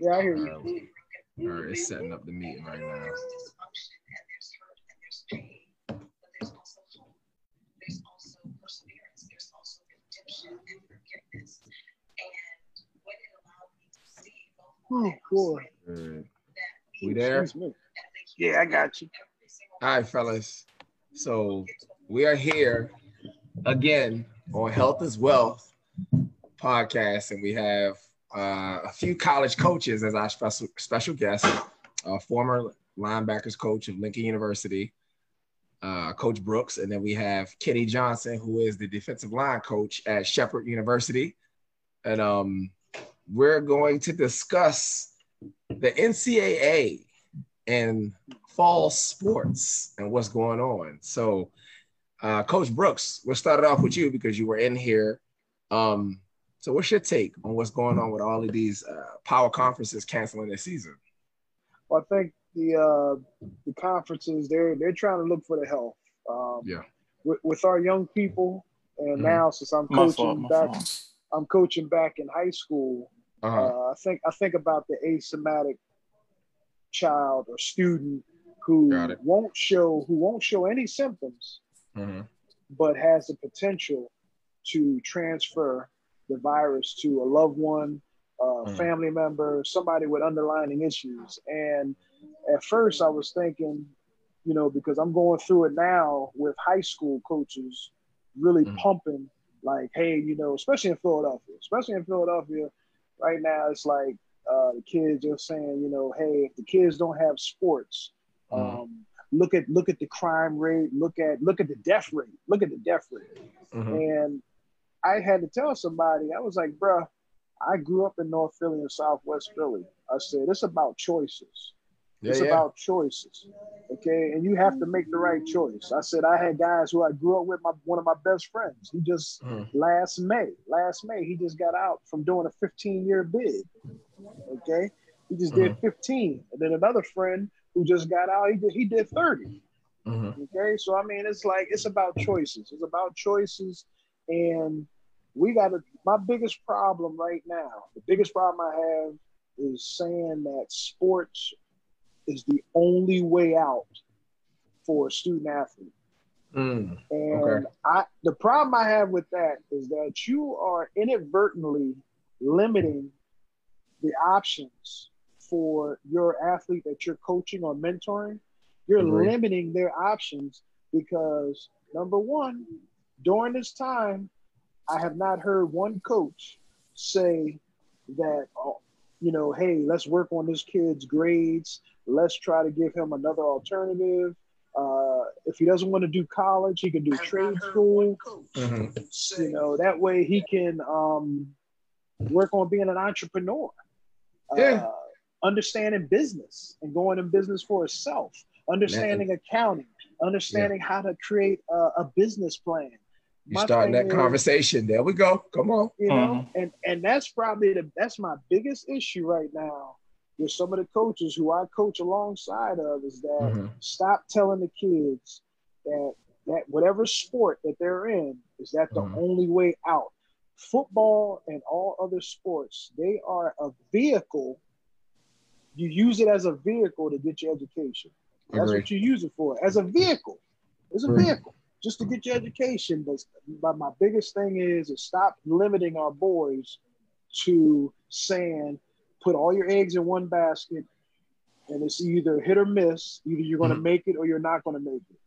Yeah, I hear you. All right, it's setting up the meeting right now. Oh boy. Good. We there? Yeah, I got you. All right, fellas. So we are here again on Health is Wealth podcast, and we have uh, a few college coaches as our special special guests. Uh, former linebackers coach of Lincoln University, uh, Coach Brooks, and then we have Kenny Johnson, who is the defensive line coach at Shepherd University, and um, we're going to discuss the NCAA and fall sports and what's going on. So, uh, Coach Brooks, we'll start it off with you because you were in here. Um, so, what's your take on what's going on with all of these uh, power conferences canceling their season? Well, I think the uh, the conferences they're they're trying to look for the health. Um, Yeah. With, with our young people, and Mhm. now since I'm My coaching fault, back, fault. I'm coaching back in high school. Uh-huh. Uh, I think I think about the asymptomatic child or student who won't show who won't show any symptoms, Mhm. but has the potential to transfer the virus to a loved one, a Mm. family member, somebody with underlying issues. And at first, I was thinking, you know, because I'm going through it now with high school coaches really Mm. pumping, like, hey, you know, especially in Philadelphia, especially in Philadelphia, right now, it's like uh, the kids are saying, you know, hey, if the kids don't have sports, Mhm. um, look at look at the crime rate, look at look at the death rate, look at the death rate. Mhm. And I had to tell somebody, I was like, bruh, I grew up in North Philly and Southwest Philly. I said, it's about choices. Yeah, it's yeah. about choices. Okay. And you have to make the right choice. I said, I had guys who I grew up with, my one of my best friends. He just Mhm. last May, last May, he just got out from doing a 15 year bid. Okay. He just did 15. And then another friend who just got out, he did, he did 30. Mhm. Okay, so I mean, it's like it's about choices. It's about choices, and we got to. My biggest problem right now, the biggest problem I have, is saying that sports is the only way out for a student athlete. Mm. And Okay. I, the problem I have with that is that you are inadvertently limiting the options for your athlete that you're coaching or mentoring. You're Agreed. limiting their options because number one, during this time, I have not heard one coach say that, oh, you know, hey, let's work on this kid's grades. Let's try to give him another alternative. Uh, if he doesn't want to do college, he can do trade school. Mhm. You know, that way he can um, work on being an entrepreneur. Yeah. Uh, understanding business and going in business for himself, understanding accounting, understanding how to create a, a business plan. You My starting thing that is- conversation. There we go. Come on. you know Mhm. and and that's probably the that's my biggest issue right now with some of the coaches who i coach alongside of is that Mhm. stop telling the kids that that whatever sport that they're in is that the Mhm. only way out football and all other sports they are a vehicle you use it as a vehicle to get your education that's Agreed. what you use it for as a vehicle it's a Agreed. vehicle just to get your education but, but my biggest thing is is stop limiting our boys to saying put all your eggs in one basket and it's either hit or miss either you're going to Mhm. make it or you're not going to make it.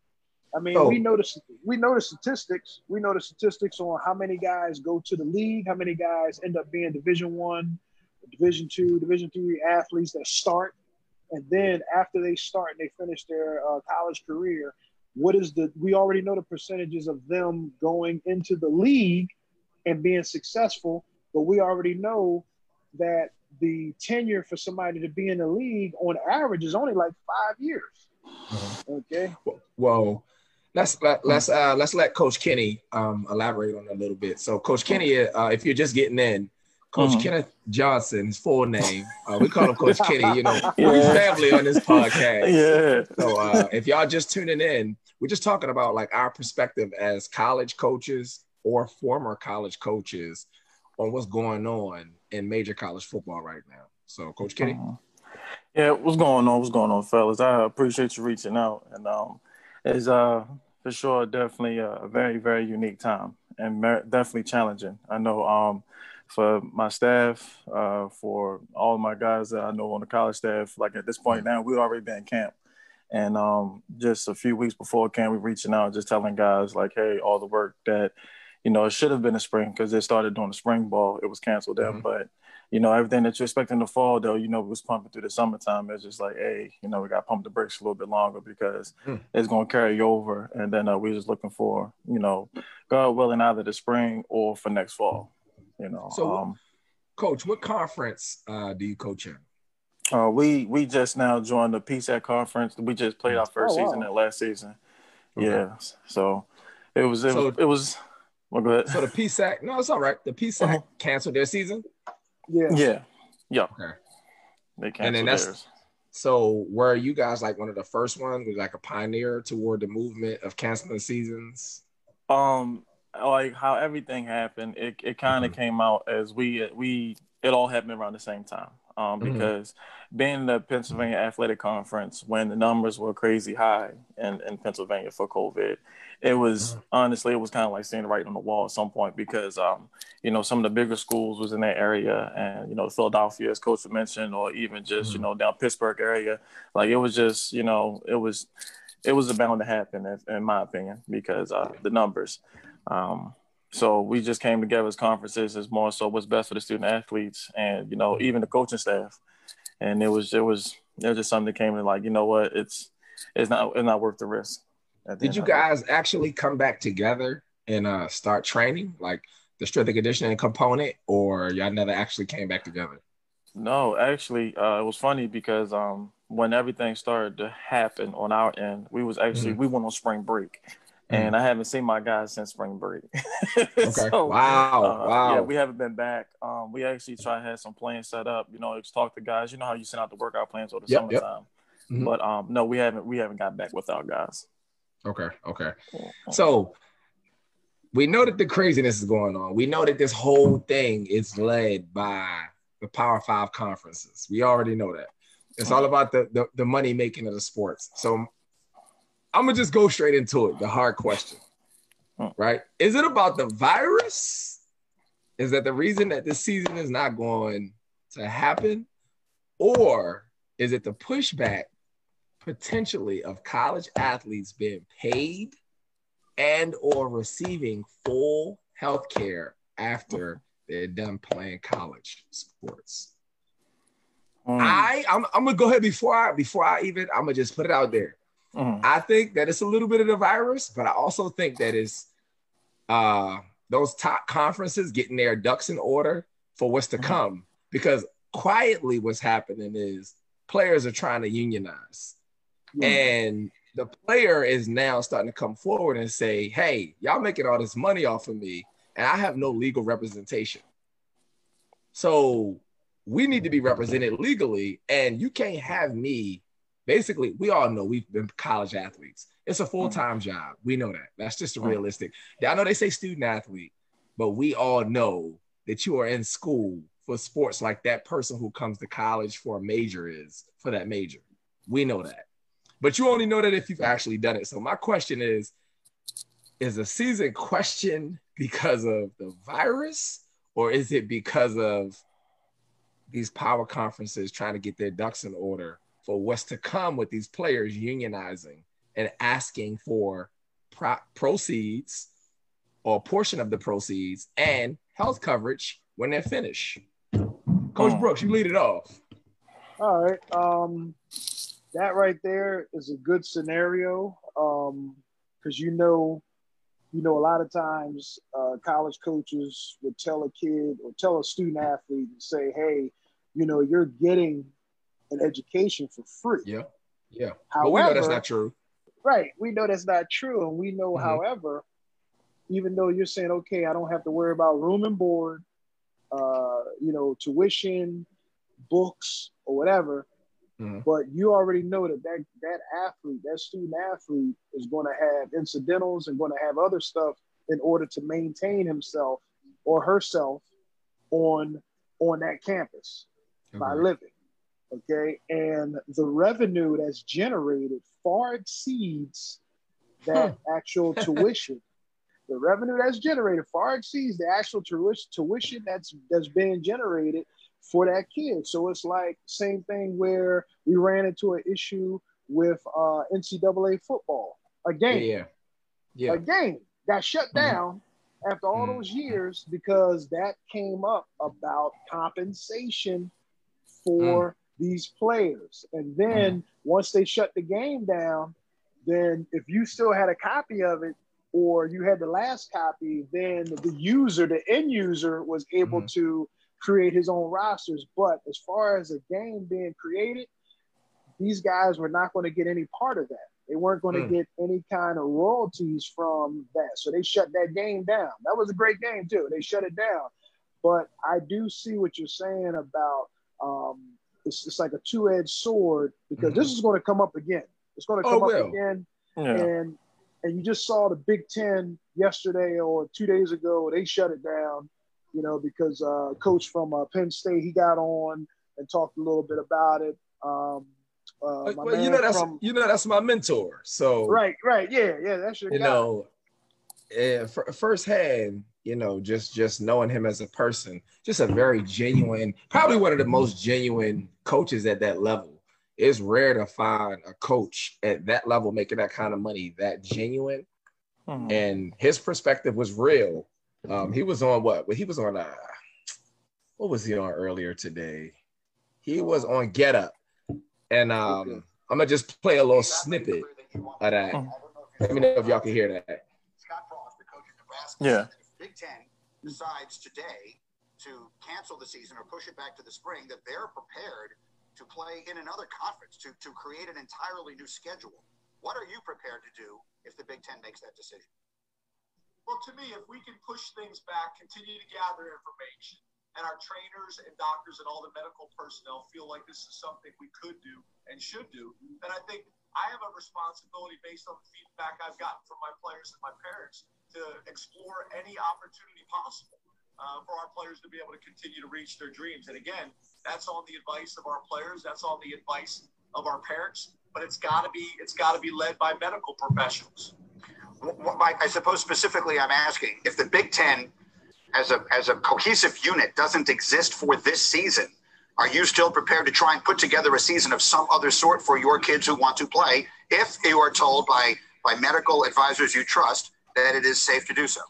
I mean So- we know the we know the statistics. We know the statistics on how many guys go to the league how many guys end up being division one division two division three athletes that start and then after they start and they finish their uh, college career what is the we already know the percentages of them going into the league and being successful but we already know that the tenure for somebody to be in the league on average is only like five years okay Well, let's let, let's uh let's let Coach Kenny um elaborate on that a little bit. So, Coach Kenny, uh, if you're just getting in, Coach Mhm. Kenneth Johnson, his full name, uh, we call him Coach Kenny. You know, we're family on this podcast. Yeah. So, uh, if y'all just tuning in, we're just talking about like our perspective as college coaches or former college coaches on what's going on in major college football right now. So, Coach Kenny. Uh-huh. Yeah, what's going on? What's going on, fellas? I appreciate you reaching out, and um, it's uh for sure definitely a very very unique time and definitely challenging. I know um for my staff, uh, for all my guys that I know on the college staff, like at this point now, we've already been in camp. And um, just a few weeks before camp, we reaching out, just telling guys like, hey, all the work that, you know, it should have been a spring because they started doing the spring ball. It was canceled then, mm-hmm. but you know, everything that you're expecting to fall, though, you know, we was pumping through the summertime. It's just like, hey, you know, we got to pump the brakes a little bit longer because mm. it's going to carry over. And then uh, we're just looking for, you know, God willing, either the spring or for next fall. You know. So, um, coach, what conference uh, do you coach in? Uh, we we just now joined the PSAC conference. We just played our first oh, wow. season at last season. Okay. Yeah, so it was it, so, was, it was. Well, go ahead. So the PSAC, no, it's all right. The PSAC uh-huh. canceled their season. Yeah, yeah, yeah. Okay. They canceled and then that's, theirs. So were you guys like one of the first ones, was like a pioneer toward the movement of canceling seasons? Um, like how everything happened, it, it kind of mm-hmm. came out as we we it all happened around the same time. Um, mm-hmm. because being in the Pennsylvania Athletic Conference when the numbers were crazy high in, in Pennsylvania for COVID, it was mm-hmm. honestly it was kind of like seeing right on the wall at some point because um, you know some of the bigger schools was in that area and you know Philadelphia as coach mentioned or even just mm-hmm. you know down Pittsburgh area like it was just you know it was it was bound to happen in, in my opinion because uh, the numbers um, so we just came together as conferences as more so what's best for the student athletes and you know even the coaching staff. And it was it was it was just something that came in like you know what it's it's not it's not worth the risk. Did you guys actually come back together and uh, start training like the strength and conditioning component, or y'all never actually came back together? No, actually, uh, it was funny because um, when everything started to happen on our end, we was actually mm-hmm. we went on spring break, and mm. I haven't seen my guys since spring break. okay. So, wow. Uh, wow. Yeah, we haven't been back. Um, we actually try to have some plans set up. You know, to talk to guys. You know how you send out the workout plans over the yep, summertime. Yep. Mm-hmm. But um, no, we haven't. We haven't got back with our guys. Okay. Okay. So we know that the craziness is going on. We know that this whole thing is led by the Power Five conferences. We already know that. It's all about the the, the money making of the sports. So I'm gonna just go straight into it. The hard question, right? Is it about the virus? Is that the reason that this season is not going to happen, or is it the pushback potentially of college athletes being paid and or receiving full health care after they're done playing college sports? Mm. I I'm, I'm gonna go ahead before I before I even I'm gonna just put it out there. Mm-hmm. I think that it's a little bit of the virus, but I also think that it's uh, those top conferences getting their ducks in order for what's to mm-hmm. come. Because quietly, what's happening is players are trying to unionize, mm-hmm. and the player is now starting to come forward and say, "Hey, y'all making all this money off of me, and I have no legal representation. So we need to be represented legally, and you can't have me basically, we all know we've been college athletes. It's a full time mm-hmm. job. We know that. That's just mm-hmm. realistic. I know they say student athlete, but we all know that you are in school for sports like that person who comes to college for a major is for that major. We know that. But you only know that if you've actually done it. So my question is is the season question because of the virus or is it because of these power conferences trying to get their ducks in order for what's to come with these players unionizing and asking for pro- proceeds or a portion of the proceeds and health coverage when they're finished. Coach. Brooks, you lead it off. All right. Um, that right there is a good scenario because um, you know, you know, a lot of times uh, college coaches would tell a kid or tell a student athlete and say, "Hey, you know, you're getting an education for free. Yeah. Yeah. However, but we know that's not true. Right. We know that's not true. And we know, mm-hmm. however, even though you're saying, okay, I don't have to worry about room and board, uh, you know, tuition, books, or whatever. Mm-hmm. But you already know that, that that athlete, that student athlete, is going to have incidentals and going to have other stuff in order to maintain himself or herself on on that campus mm-hmm. by living. Okay, and the revenue that's generated far exceeds that actual tuition. The revenue that's generated far exceeds the actual tuition that's that's being generated for that kid. So it's like same thing where we ran into an issue with uh, NCAA football. A game, yeah, yeah, a game got shut mm-hmm. down after all mm-hmm. those years because that came up about compensation for mm. These players. And then mm. once they shut the game down, then if you still had a copy of it or you had the last copy, then the user, the end user, was able mm. to create his own rosters. But as far as a game being created, these guys were not going to get any part of that. They weren't going to mm. get any kind of royalties from that. So they shut that game down. That was a great game, too. They shut it down. But I do see what you're saying about um, it's, it's like a two edged sword because mm-hmm. this is going to come up again. It's going to oh, come oh, up again. Yeah. And and you just saw the Big Ten yesterday or two days ago. They shut it down, you know, because uh, coach from uh, Penn State he got on and talked a little bit about it. Um, uh, well, you know that's from, you know that's my mentor. So right, right, yeah, yeah, that's your you guy. know, yeah, firsthand, you know, just just knowing him as a person, just a very genuine, probably one of the most genuine coaches at that level. It's rare to find a coach at that level making that kind of money that genuine. Mm-hmm. And his perspective was real. Um, he was on what? Well, he was on uh, what was he on earlier today? He was on Get Up and um, I'm gonna just play a little snippet of that. Let me know if y'all can hear that. Scott Frost, the coach of Nebraska, yeah. Big Ten decides today to cancel the season or push it back to the spring, that they're prepared to play in another conference to, to create an entirely new schedule. What are you prepared to do if the Big Ten makes that decision? Well, to me, if we can push things back, continue to gather information, and our trainers and doctors and all the medical personnel feel like this is something we could do and should do, then I think I have a responsibility based on the feedback I've gotten from my players and my parents to explore any opportunity possible uh, for our players to be able to continue to reach their dreams. And again, that's on the advice of our players. That's on the advice of our parents. But it's got to be it's got to be led by medical professionals. I suppose specifically, I'm asking if the Big Ten as a as a cohesive unit doesn't exist for this season, are you still prepared to try and put together a season of some other sort for your kids who want to play if you are told by by medical advisors you trust that it is safe to do so?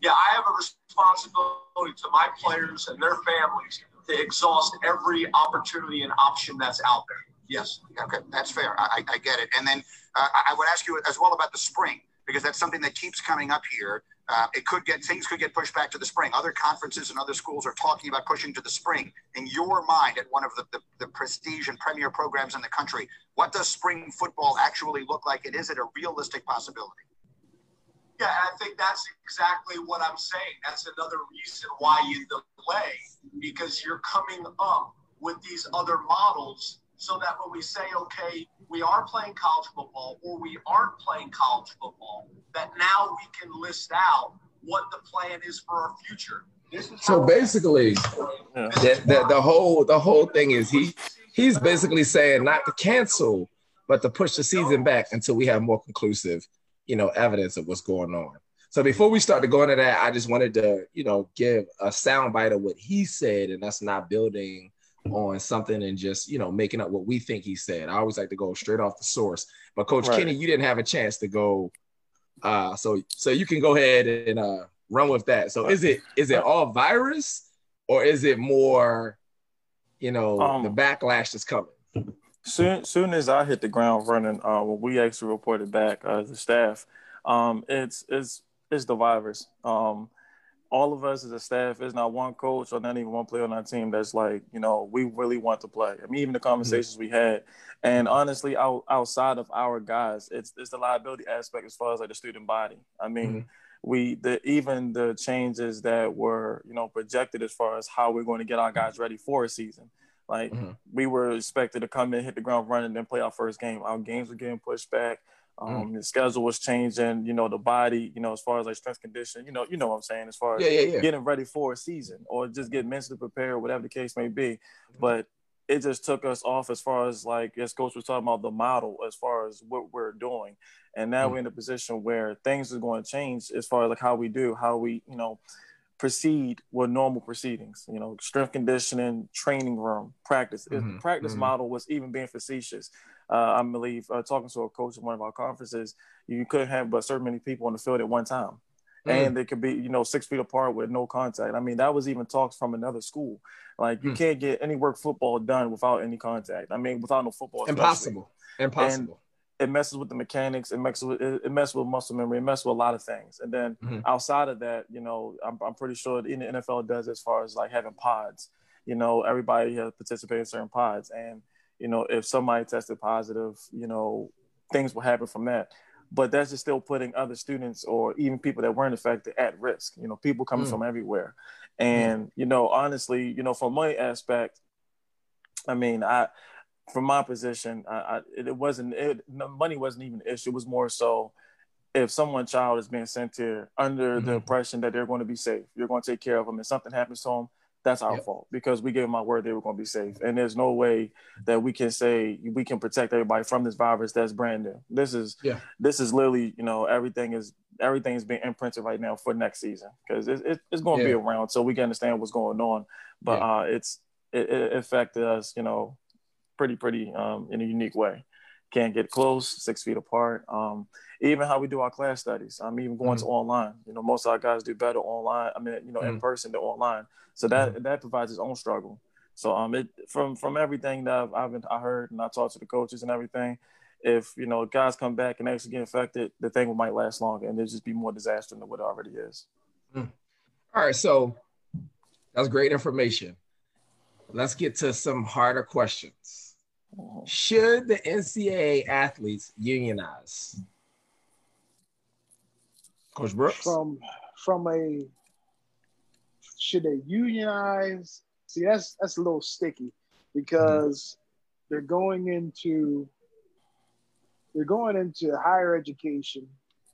Yeah, I have a responsibility to my players and their families to exhaust every opportunity and option that's out there. Yes. Okay, that's fair. I, I get it. And then uh, I would ask you as well about the spring because that's something that keeps coming up here. Uh, it could get things could get pushed back to the spring. Other conferences and other schools are talking about pushing to the spring. In your mind, at one of the, the, the prestige and premier programs in the country, what does spring football actually look like? And is it a realistic possibility? Yeah, I think that's exactly what I'm saying. That's another reason why you delay because you're coming up with these other models so that when we say, okay, we are playing college football or we aren't playing college football, that now we can list out what the plan is for our future. So basically, the, the, the whole the whole thing is he he's basically saying not to cancel, but to push the season back until we have more conclusive, you know, evidence of what's going on. So before we start to go into that, I just wanted to, you know, give a soundbite of what he said, and that's not building on something and just you know making up what we think he said. I always like to go straight off the source. But Coach right. Kenny, you didn't have a chance to go, uh, so so you can go ahead and uh, run with that. So is it is it all virus or is it more, you know, um, the backlash is coming? Soon soon as I hit the ground running, uh, when we actually reported back uh, as a staff, um, it's it's it's the virus. Um, all of us as a staff, there's not one coach or not even one player on our team that's like, you know, we really want to play. I mean, even the conversations we had, and honestly, out, outside of our guys, it's it's the liability aspect as far as like the student body. I mean, mm-hmm. we the even the changes that were you know projected as far as how we're going to get our guys ready for a season. Like mm-hmm. we were expected to come in, hit the ground running, then play our first game. Our games were getting pushed back. Um, mm. The schedule was changing. You know, the body. You know, as far as like strength condition. You know, you know what I'm saying. As far as yeah, yeah, yeah. getting ready for a season or just getting mentally prepared, whatever the case may be. Mm-hmm. But it just took us off as far as like as coach was talking about the model as far as what we're doing and now mm-hmm. we're in a position where things are going to change as far as like how we do how we you know proceed with normal proceedings you know strength conditioning training room practice mm-hmm. practice mm-hmm. model was even being facetious uh, i believe uh, talking to a coach at one of our conferences you couldn't have but certain many people on the field at one time mm. and they could be you know six feet apart with no contact. I mean that was even talks from another school. Like you mm. can't get any work football done without any contact. I mean without no football. Impossible. Impossible. It messes with the mechanics. It messes with it, messes with muscle memory. It messes with a lot of things. And then mm-hmm. outside of that, you know, I'm, I'm pretty sure the NFL does as far as like having pods. You know, everybody has participated in certain pods, and you know, if somebody tested positive, you know, things will happen from that but that's just still putting other students or even people that weren't affected at risk you know people coming mm. from everywhere and mm. you know honestly you know from my aspect i mean i from my position I, I it wasn't it, money wasn't even an issue it was more so if someone's child is being sent here under mm-hmm. the impression that they're going to be safe you're going to take care of them and something happens to them that's our yep. fault because we gave them our word they were going to be safe. And there's no way that we can say we can protect everybody from this virus that's brand new. This is yeah. this is literally you know everything is everything is being imprinted right now for next season because it, it, it's going to yeah. be around so we can understand what's going on. But yeah. uh, it's it, it, affected us you know pretty pretty um, in a unique way. Can't get close, six feet apart. Um, even how we do our class studies. I'm even going mm-hmm. to online. You know, most of our guys do better online. I mean, you know, mm-hmm. in person than online. So that mm-hmm. that provides its own struggle. So um, it from from everything that I've, I've been, I heard and I talked to the coaches and everything. If you know guys come back and actually get infected, the thing might last longer and there'll just be more disaster than what it already is. Mm. All right, so that's great information. Let's get to some harder questions. Mm-hmm. Should the NCAA athletes unionize? Coach Brooks? From from a should they unionize? See, that's that's a little sticky because mm-hmm. they're going into they're going into higher education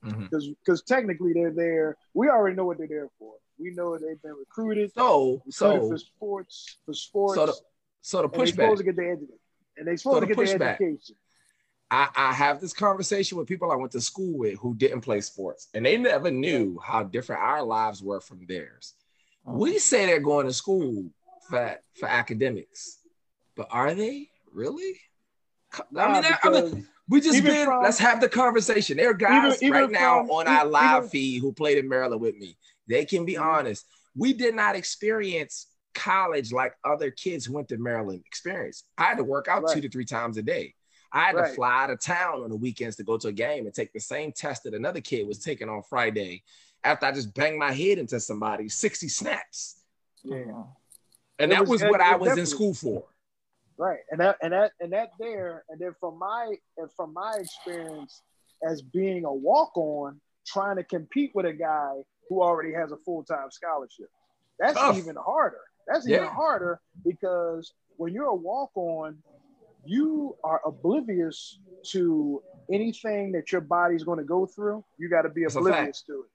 because mm-hmm. because technically they're there. We already know what they're there for. We know they've been recruited. So recruited so for sports for sports. So the, so the pushback. They're supposed to get their education, and they're supposed so the to get their education. I, I, have this conversation with people I went to school with who didn't play sports, and they never knew how different our lives were from theirs. Oh. We say they're going to school for, for academics, but are they really? I mean, I mean we just been. From, let's have the conversation. There are guys even, even right now on our live even, feed who played in Maryland with me. They can be mm-hmm. honest. We did not experience college like other kids who went to Maryland experience. I had to work out right. two to three times a day. I had right. to fly out of town on the weekends to go to a game and take the same test that another kid was taking on Friday after I just banged my head into somebody 60 snaps. Yeah. And it that was, was what I was in school for. Right. And that and that and that there, and then from my and from my experience as being a walk-on, trying to compete with a guy who already has a full-time scholarship. That's Tough. even harder. That's yeah. even harder because when you're a walk-on, you are oblivious to anything that your body's going to go through. You got to be That's oblivious to it.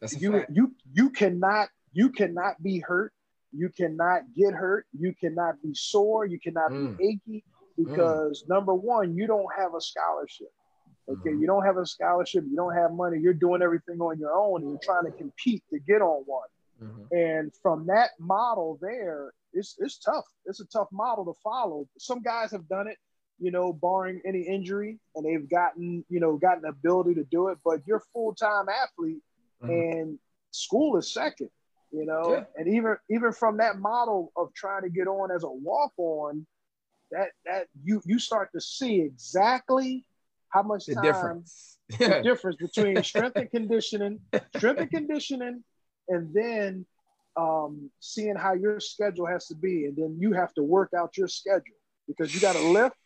That's you fact. you you cannot you cannot be hurt. You cannot get hurt. You cannot be sore. You cannot mm. be achy because mm. number one, you don't have a scholarship. Okay, mm. you don't have a scholarship. You don't have money. You're doing everything on your own, and you're trying to compete to get on one. Mm-hmm. And from that model there, it's it's tough. It's a tough model to follow. Some guys have done it, you know, barring any injury, and they've gotten you know gotten the ability to do it. But you're full time athlete, mm-hmm. and school is second. You know, yeah. and even even from that model of trying to get on as a walk on, that that you you start to see exactly how much the time difference. the difference between strength and conditioning, strength and conditioning, and then um, seeing how your schedule has to be, and then you have to work out your schedule because you got to lift.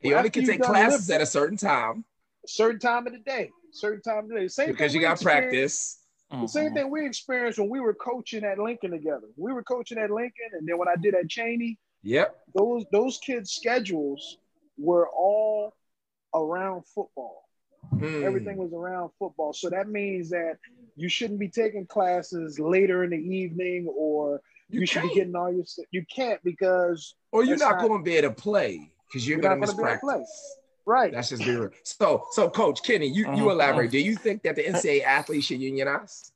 You only can take classes at a certain time. Certain time of the day. Certain time of the day. Same because you got practice. The same mm-hmm. thing we experienced when we were coaching at Lincoln together. We were coaching at Lincoln, and then when I did at Cheyney, yep, those those kids' schedules were all around football. Mm. Everything was around football. So that means that you shouldn't be taking classes later in the evening or you, You should be getting all your st- you can't because Or you're not, not- going to be able to play because you're, You're going to miss gonna be able to play. practice. right. That's just be real. So, so Coach Kenny, you, you Mhm. elaborate. Do you think that the NCAA athletes should unionize?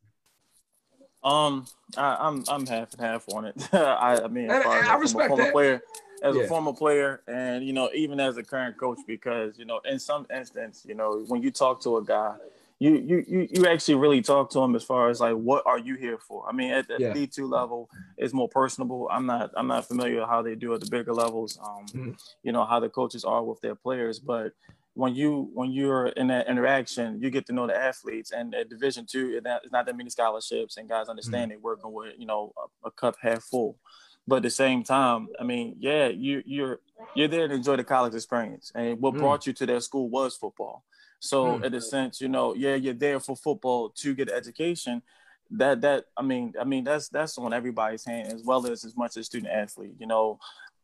Um, I, I'm I'm half and half on it. I, I mean, as And- far as I I'm a respect that. player, as Yeah. a former player, and you know, even as a current coach, because you know, in some instance, you know, when you talk to a guy, you you you you actually really talk to him as far as like, what are you here for? I mean, at the Yeah. D two level, it's more personable. I'm not I'm not familiar with how they do at the bigger levels. Um, Mhm. you know how the coaches are with their players, but when you when you're in that interaction, you get to know the athletes. And at Division two, it's not that many scholarships, and guys understand they're working with you know a, a cup half full. But at the same time, I mean, yeah, you you're you're there to enjoy the college experience, and what Mm. brought you to that school was football. So, Mm. in a sense, you know, yeah, you're there for football to get education. That that I mean, I mean that's that's on everybody's hand as well as as much as student athlete. You know,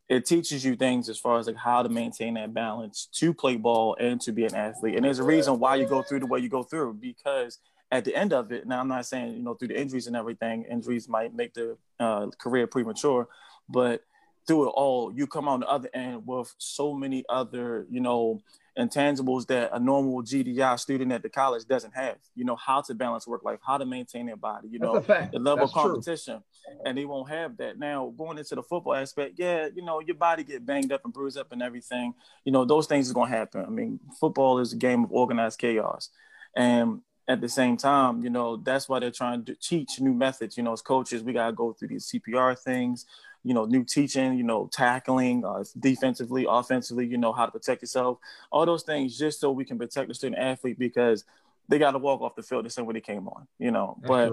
it teaches you things as far as like how to maintain that balance to play ball and to be an athlete. And there's a reason why you go through the way you go through because at the end of it, now I'm not saying you know through the injuries and everything, injuries might make the uh, career premature, but through it all, you come on the other end with so many other you know intangibles that a normal GDI student at the college doesn't have. You know how to balance work life, how to maintain their body. You know the level That's of true. competition and they won't have that now going into the football aspect yeah you know your body get banged up and bruised up and everything you know those things is going to happen i mean football is a game of organized chaos and at the same time you know that's why they're trying to teach new methods you know as coaches we got to go through these cpr things you know new teaching you know tackling uh, defensively offensively you know how to protect yourself all those things just so we can protect the student athlete because they got to walk off the field the same way they came on you know but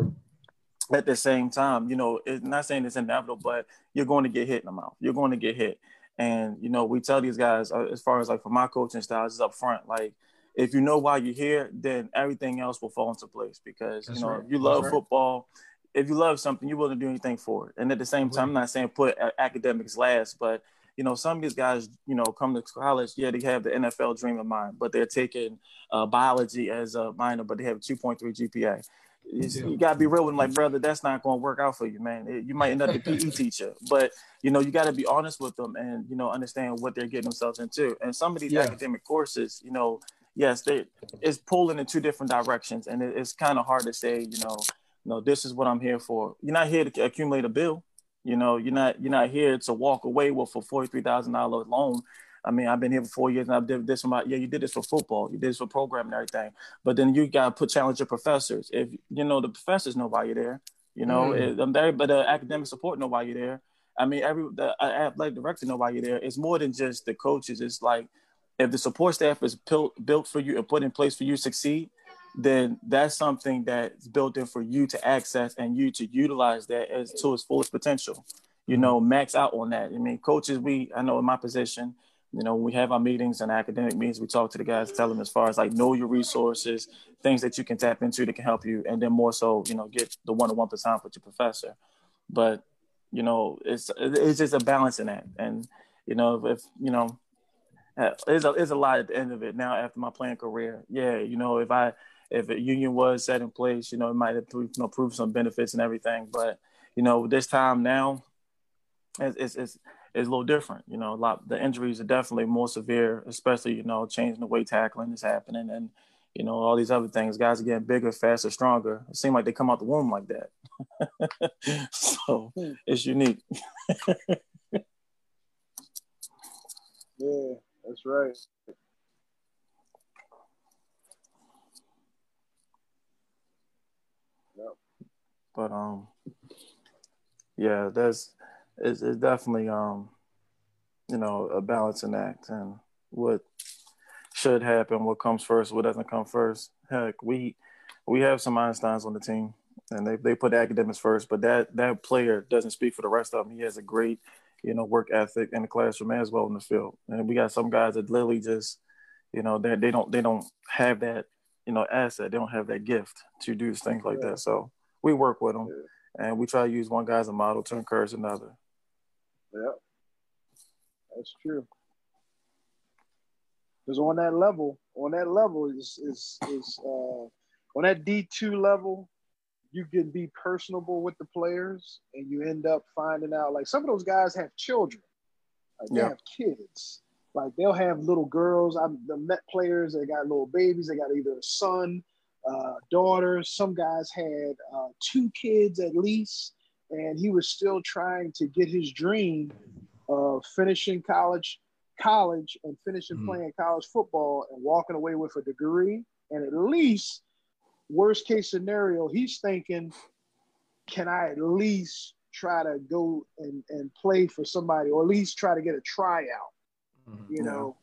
at the same time, you know, it's not saying it's inevitable, but you're going to get hit in the mouth. You're going to get hit. And, you know, we tell these guys, uh, as far as like for my coaching styles, is up front. Like, if you know why you're here, then everything else will fall into place because, That's you know, right. if you love right. football, if you love something, you're willing to do anything for it. And at the same time, I'm not saying put academics last, but, you know, some of these guys, you know, come to college, yeah, they have the NFL dream in mind, but they're taking uh, biology as a minor, but they have a 2.3 GPA Yeah. you gotta be real with them, like brother. That's not going to work out for you, man. It- you might end up the PE teacher, but you know you got to be honest with them and you know understand what they're getting themselves into. And some of these Yeah. academic courses, you know, yes, they it's pulling in two different directions, and it, it's kind of hard to say, you know, no, this is what I'm here for. You're not here to accumulate a bill. You know, you're not you're not here to walk away with a forty three thousand dollar loan. I mean, I've been here for four years and I've did this for my yeah, you did this for football, you did this for programming and everything. But then you gotta put challenge your professors. If you know the professors know why you're there, you know, Mm. it, I'm there, but the academic support know why you're there. I mean, every the uh, athletic director know why you're there. It's more than just the coaches. It's like if the support staff is built for you and put in place for you to succeed, then that's something that's built in for you to access and you to utilize that as to its fullest potential. You know, max out on that. I mean, coaches, we I know in my position, you know, we have our meetings and academic meetings, we talk to the guys, tell them as far as like know your resources, things that you can tap into that can help you, and then more so, you know, get the one-on-one time with your professor. But you know, it's it's just a balancing act, and you know, if, if you know, Uh, there's a there's a lot at the end of it. Now, after my playing career, yeah, you know, if I if a union was set in place, you know, it might have you know proved some benefits and everything. But you know, this time now, it's it's, it's it's a little different. You know, a lot the injuries are definitely more severe, especially you know changing the way tackling is happening, and you know all these other things. Guys are getting bigger, faster, stronger. It seems like they come out the womb like that. so hmm. it's unique. Yeah, that's right. Yep. but um yeah that's it's, it's definitely um you know a balancing act and what should happen what comes first what doesn't come first heck we we have some einsteins on the team and they, they put academics first but that that player doesn't speak for the rest of them he has a great you know work ethic in the classroom as well in the field and we got some guys that literally just you know they, they don't they don't have that you know asset they don't have that gift to do things like Yeah. that so we work with them and we try to use one guy as a model to encourage another. Yeah, that's true. Because on that level, on that level is is is uh, on that D two level, you can be personable with the players, and you end up finding out like some of those guys have children, like they Yeah. have kids. Like they'll have little girls. I've the Met players. They got little babies. They got either a son, uh, daughter. Some guys had uh, two kids at least, and he was still trying to get his dream of finishing college, college, and finishing Mhm. playing college football and walking away with a degree. And at least, worst case scenario, he's thinking, can I at least try to go and, and play for somebody, or at least try to get a tryout? you know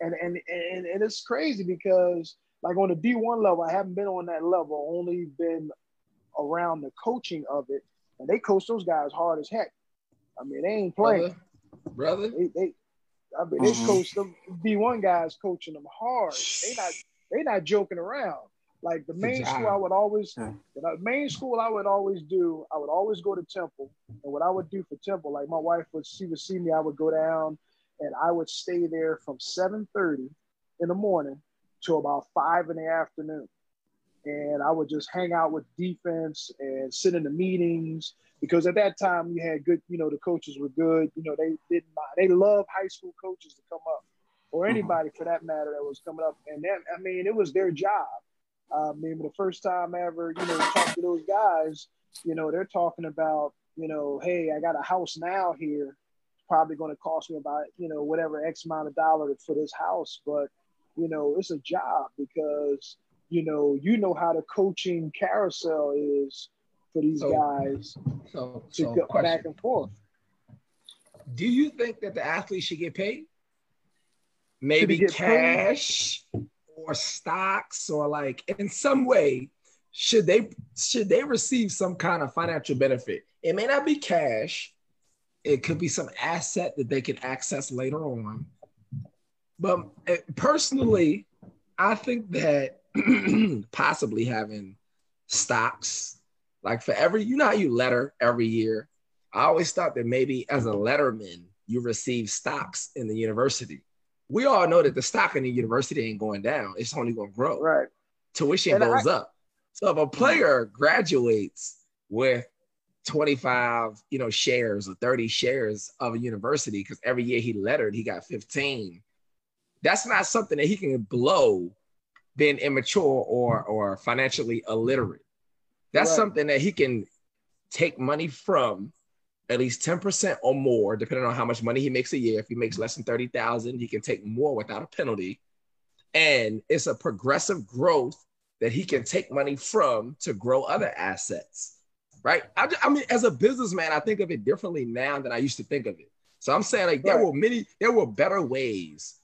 and, and and and it's crazy because like on the d1 level i haven't been on that level only been around the coaching of it and they coach those guys hard as heck i mean they ain't playing brother. brother. they, they i mean they Mhm. coach the d1 guys coaching them hard they not they not joking around like the main school i would always Yeah. the main school i would always do i would always go to temple and what i would do for temple like my wife would she would see me i would go down and I would stay there from 7:30 in the morning to about five in the afternoon. And I would just hang out with defense and sit in the meetings because at that time you had good, you know, the coaches were good. You know, they didn't mind. They love high school coaches to come up, or anybody for that matter that was coming up. And that, I mean, it was their job. I mean, the first time I ever, you know, talked to those guys, you know, they're talking about, you know, hey, I got a house now here probably going to cost me about you know whatever x amount of dollars for this house but you know it's a job because you know you know how the coaching carousel is for these So- guys So, to so go question. back and forth Do you think that the athlete should get paid? Maybe get paid? Or stocks or like in some way should they should they receive some kind of financial benefit? It may not be cash. It could be some asset that they can access later on. But uh, personally, I think that possibly having stocks, like for every, you know how you letter every year. I always thought that maybe as a letterman, you receive stocks in the university. We all know that the stock in the university ain't going down; it's only going to grow. right Tuition And I- goes up. So if a mm-hmm. player graduates with 25, you know, shares or 30 shares of a university, because every year he lettered, he got 15. That's not something that he can blow being immature or or financially illiterate. That's Right. something that he can take money from at least 10% or more, depending on how much money he makes a year. If he makes less than 30,000, he can take more without a penalty. And it's a progressive growth that he can take money from to grow other assets. Right. I, I mean, as a businessman, I think of it differently now than I used to think of it. So I'm saying like there Right. were many, there were better ways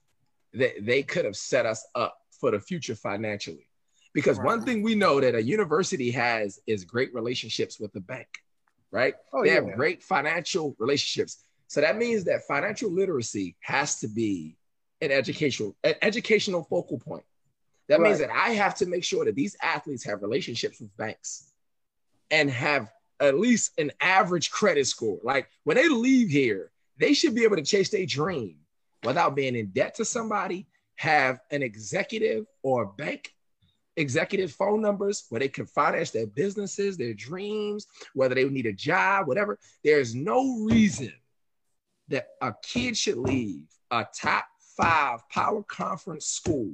that they could have set us up for the future financially. Because one thing we know that a university has is great relationships with the bank, right? oh they yeah have great financial relationships. So that means that financial literacy has to be an educational an educational focal point. That means that I have to make sure that these athletes have relationships with banks and have at least an average credit score. Like when they leave here, they should be able to chase their dream without being in debt to somebody, have an executive or a bank executive phone numbers where they can finance their businesses, their dreams, whether they need a job, whatever. There's no reason that a kid should leave a top five power conference school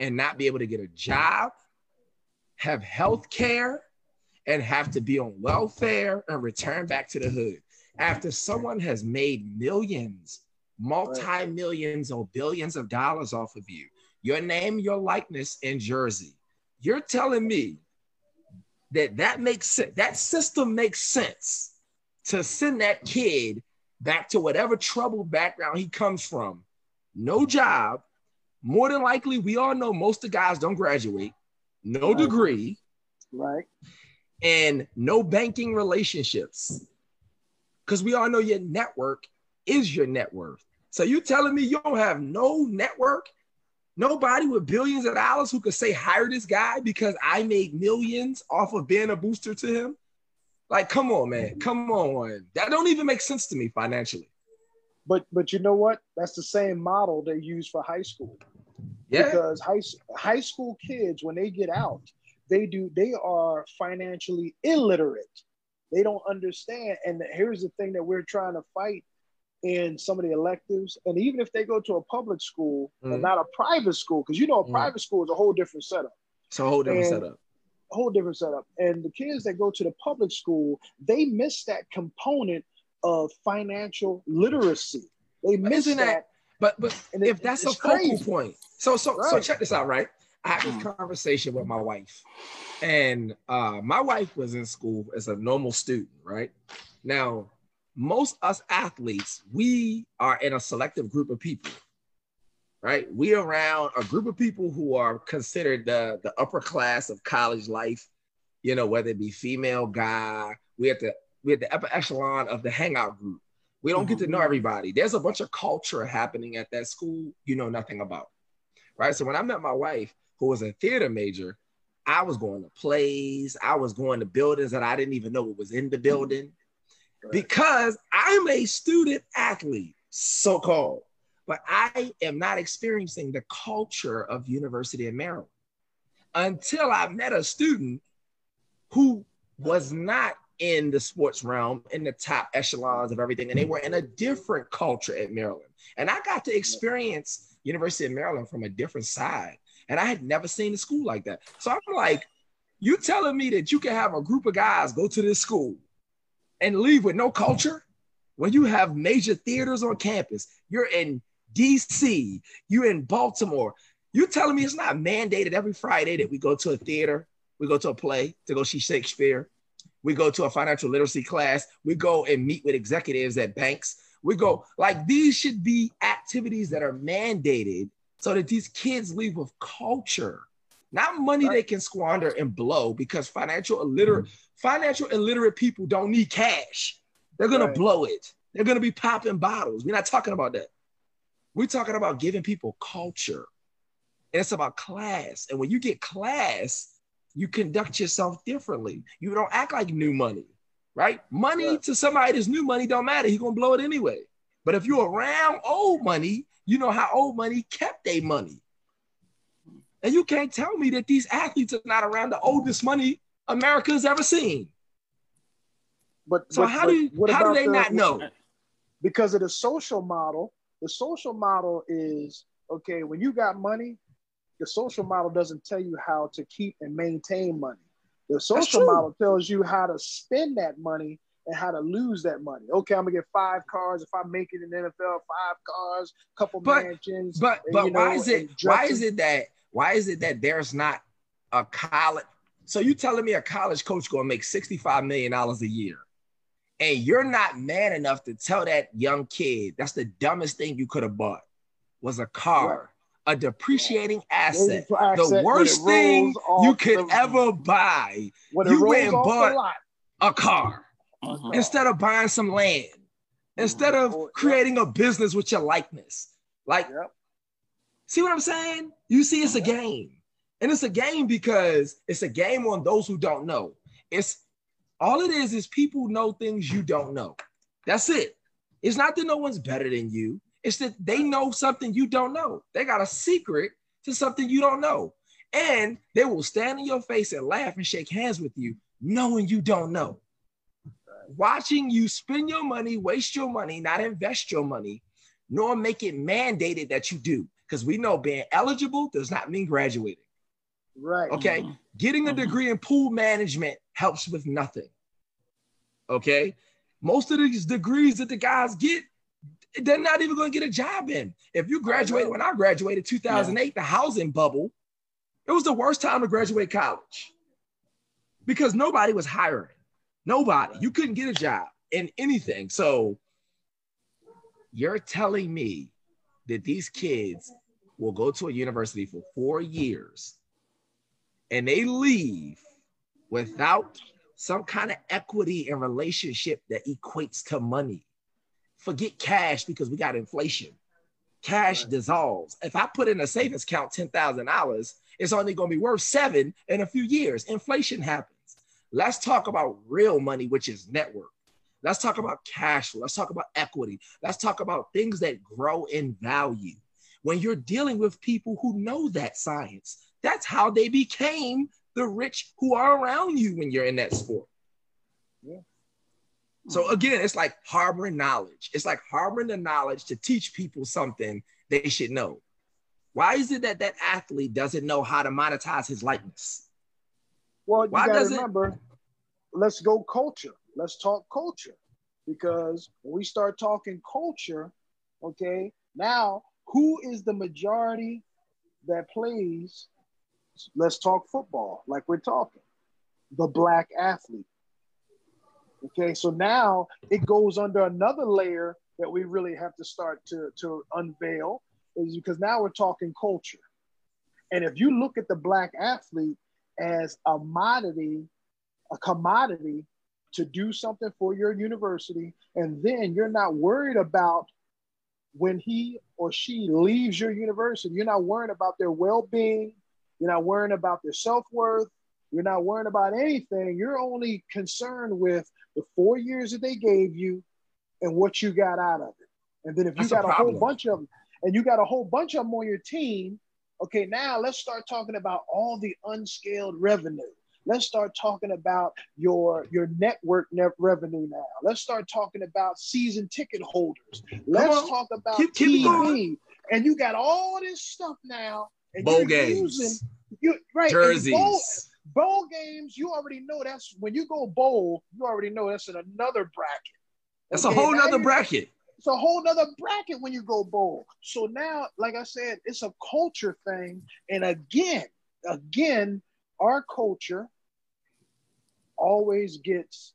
and not be able to get a job, have health care, and have to be on welfare and return back to the hood. After someone has made millions, multi millions, or billions of dollars off of you, your name, your likeness in Jersey, you're telling me that that makes sense, that system makes sense to send that kid back to whatever troubled background he comes from, no job. More than likely, we all know most of the guys don't graduate, no Right. degree, right and no banking relationships. Because we all know your network is your net worth. So you telling me you don't have no network, nobody with billions of dollars who could say hire this guy because I made millions off of being a booster to him? Like, come on, man, mm-hmm. come on. That don't even make sense to me financially. but but you know what that's the same model they use for high school Yeah. Because high high school kids, when they get out, they do they are financially illiterate. They don't understand. And here's the thing that we're trying to fight in some of the electives. And even if they go to a public school Mm. and not a private school, because you know a Mm. private school is a whole different setup. So whole different And- setup. A whole different setup. And the kids that go to the public school, they miss that component of financial literacy. They But miss isn't that. that- But but And it- if that's a it's focal point, so so so check this out, right? I had this conversation with my wife, and uh, my wife was in school as a normal student, right? Now, most us athletes, we are in a selective group of people, right? We around a group of people who are considered the the upper class of college life, you know, whether it be female, guy. We at the we at the upper echelon of the hangout group. We don't get to know mm-hmm. everybody. There's a bunch of culture happening at that school you know nothing about. Right. So when I met my wife, who was a theater major, I was going to plays, I was going to buildings that I didn't even know was in the mm-hmm. building Because I'm a student athlete, so called, but I am not experiencing the culture of University of Maryland until I met a student who was not in the sports realm in the top echelons of everything and they were in a different culture at Maryland. And I got to experience University of Maryland from a different side and I had never seen a school like that. So I'm like you telling me that you can have a group of guys go to this school and leave with no culture when you have major theaters on campus you're in DC you're in Baltimore You're telling me it's not mandated every Friday that we go to a theater we go to a play to go see Shakespeare we go to a financial literacy class. We go and meet with executives at banks. We go like these should be activities that are mandated so that these kids leave with culture, not money Right. they can squander and blow because financial illiterate mm-hmm. financial illiterate people don't need cash. They're gonna Right. blow it. They're gonna be popping bottles. We're not talking about that. We're talking about giving people culture. And it's about class. And when you get class, you conduct yourself differently. You don't act like new money, right? Money Yeah. to somebody that's new money don't matter. He's gonna blow it anyway. But if you're around old money, you know how old money kept their money. And you can't tell me that these athletes are not around the oldest money America's ever seen. But So but- how do you, how do they the- not know? because of the social model. The social model is okay when you got money. The social model doesn't tell you how to keep and maintain money. The social model tells you how to spend that money and how to lose that money. Okay, I'm gonna get five cars if I make it in the NFL. Five cars, couple But- mansions. But but you why know, is it why is it that why is it that there's not a college? So you telling me a college coach gonna make $65 million a year? And you're not man enough to tell that young kid that's the dumbest thing you could have bought was a car, a depreciating asset. Raising asset The worst thing you could the- ever buy, you rolls went and bought- a car, Mhm. instead of buying some land, instead of creating a business with your likeness. Like Yep. See what I'm saying? You see, it's a uh-huh. game. And it's a game because it's a game on those who don't know. It's all it is is people know things you don't know. That's it. It's not that no one's better than you. It's that they know something you don't know. They got a secret to something you don't know. And they will stand in your face and laugh and shake hands with you, knowing you don't know. Watching you spend your money, waste your money, not invest your money, nor make it mandated that you do. Because we know being eligible does not mean graduating. Right. Okay. Mhm. Getting a Mhm. degree in pool management helps with nothing. Okay. Most of these degrees that the guys get, they're not even going to get a job in. If you graduated when I graduated 2008, the housing bubble, it was the worst time to graduate college because nobody was hiring. Nobody. You couldn't get a job in anything. So you're telling me that these kids will go to a university for four years and they leave without some kind of equity and relationship that equates to money. Forget cash because we got inflation. Cash Right. dissolves. If I put in a savings account $10,000, it's only going to be worth seven in a few years. Inflation happens. Let's talk about real money, which is network. Let's talk about cash. Let's talk about equity. Let's talk about things that grow in value. When you're dealing with people who know that science. That's how they became the rich who are around you when you're in that sport. Yeah. So hmm. again, it's like harboring knowledge. It's like harboring the knowledge to teach people something they should know. Why is it that that athlete doesn't know how to monetize his likeness? Well, you Why got to does it- remember, let's go culture. Let's talk culture. Because when we start talking culture, okay, now who is the majority that plays? Let's talk football, like we're talking. The black athlete. Okay, so now it goes under another layer that we really have to start to, to unveil, is because now we're talking culture. And if you look at the black athlete as a commodity, a commodity to do something for your university, and then you're not worried about when he or she leaves your university, you're not worrying about their well-being, you're not worrying about their self-worth, you're not worrying about anything. You're only concerned with the four years that they gave you and what you got out of it. And then if you That's a got a, whole bunch of them, and you got a whole bunch of them on your team, okay, now let's start talking about all the unscaled revenue. Let's start talking about your your network net revenue now. Let's start talking about season ticket holders. Let's talk about Keep- keep. TV. And you got all this stuff now. And Bowl games, using you right and bowl- jerseys. bowl games, you already know that's when you go bowl, you already know that's in another bracket. That's a whole now nother bracket. It's a whole nother bracket when you go bowl. So now, like I said, it's a culture thing. And again, again, our culture always gets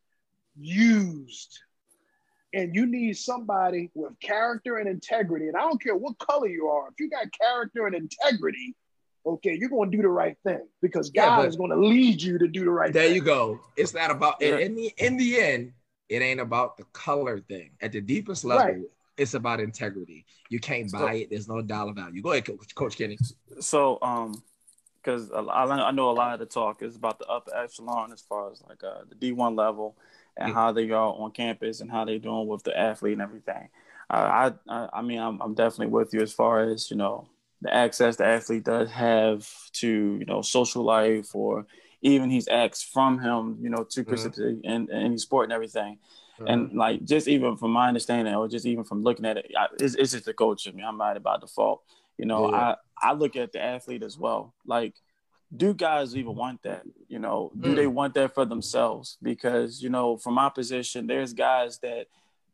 used. And you need somebody with character and integrity. And I don't care what color you are, if you got character and integrity, okay, you're going to do the right thing because God but- is going to lead you to do the right There thing. There you go. It's not about in, Yeah. in the in the end, it ain't about the color thing. At the deepest level, Right. it's about integrity. You can't So- buy it. There's no dollar value. Go ahead, Coach, Coach Kenny. So, um, because I, I know a lot of the talk is about the upper echelon as far as like uh, the D1 level and how they are on campus and how they're doing with the athlete and everything. Uh, I, I, I mean, I'm, I'm definitely with you as far as you know the access the athlete does have to you know social life or even he's asked from him you know to Mhm. participate in, in any sport and everything. Uh-huh. And like just even from my understanding, or just even from looking at it, I, it's, it's just the coach in me. I'm right about default. You know, Yeah. I I look at the athlete as well. Like, do guys even want that? You know, do Mm. they want that for themselves? Because you know, from my position, there's guys that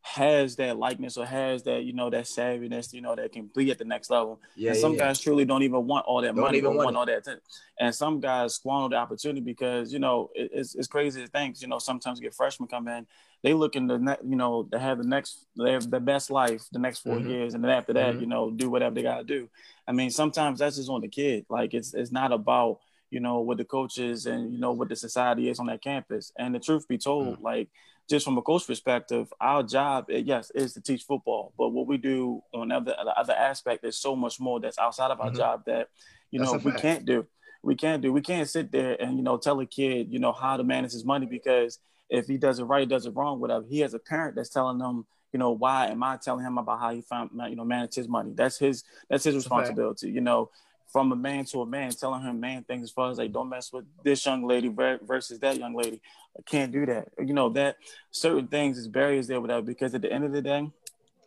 has that likeness or has that you know that savviness you know that can be at the next level yeah, and some yeah, guys truly don't even want all that Don't money, even want all that. t- And some guys squander the opportunity because you know it, it's it's crazy to think. You know, sometimes you get freshmen come in, they looking to ne- you know to have the next they have the best life the next 4 Mhm. years, and then after that, Mhm. you know, do whatever they gotta do. I mean, sometimes that's just on the kid. Like it's it's not about you know what the coaches and you know what the society is on that campus. And the truth be told, Mm. like just from a coach perspective, our job, eh, yes, is to teach football. But what we do on other the other aspect is so much more that's outside of our Mhm. job that you That's know we fact. can't do. We can't do. We can't sit there and you know tell a kid you know how to manage his money because if he does it right, he does it wrong, whatever. He has a parent that's telling him, you know, why am I telling him about how he found you know manage his money? That's his that's his responsibility. You know, from a man to a man, telling him man things as far as like don't mess with this young lady versus that young lady. I can't do that. You know that certain things is barriers there whatever because at the end of the day,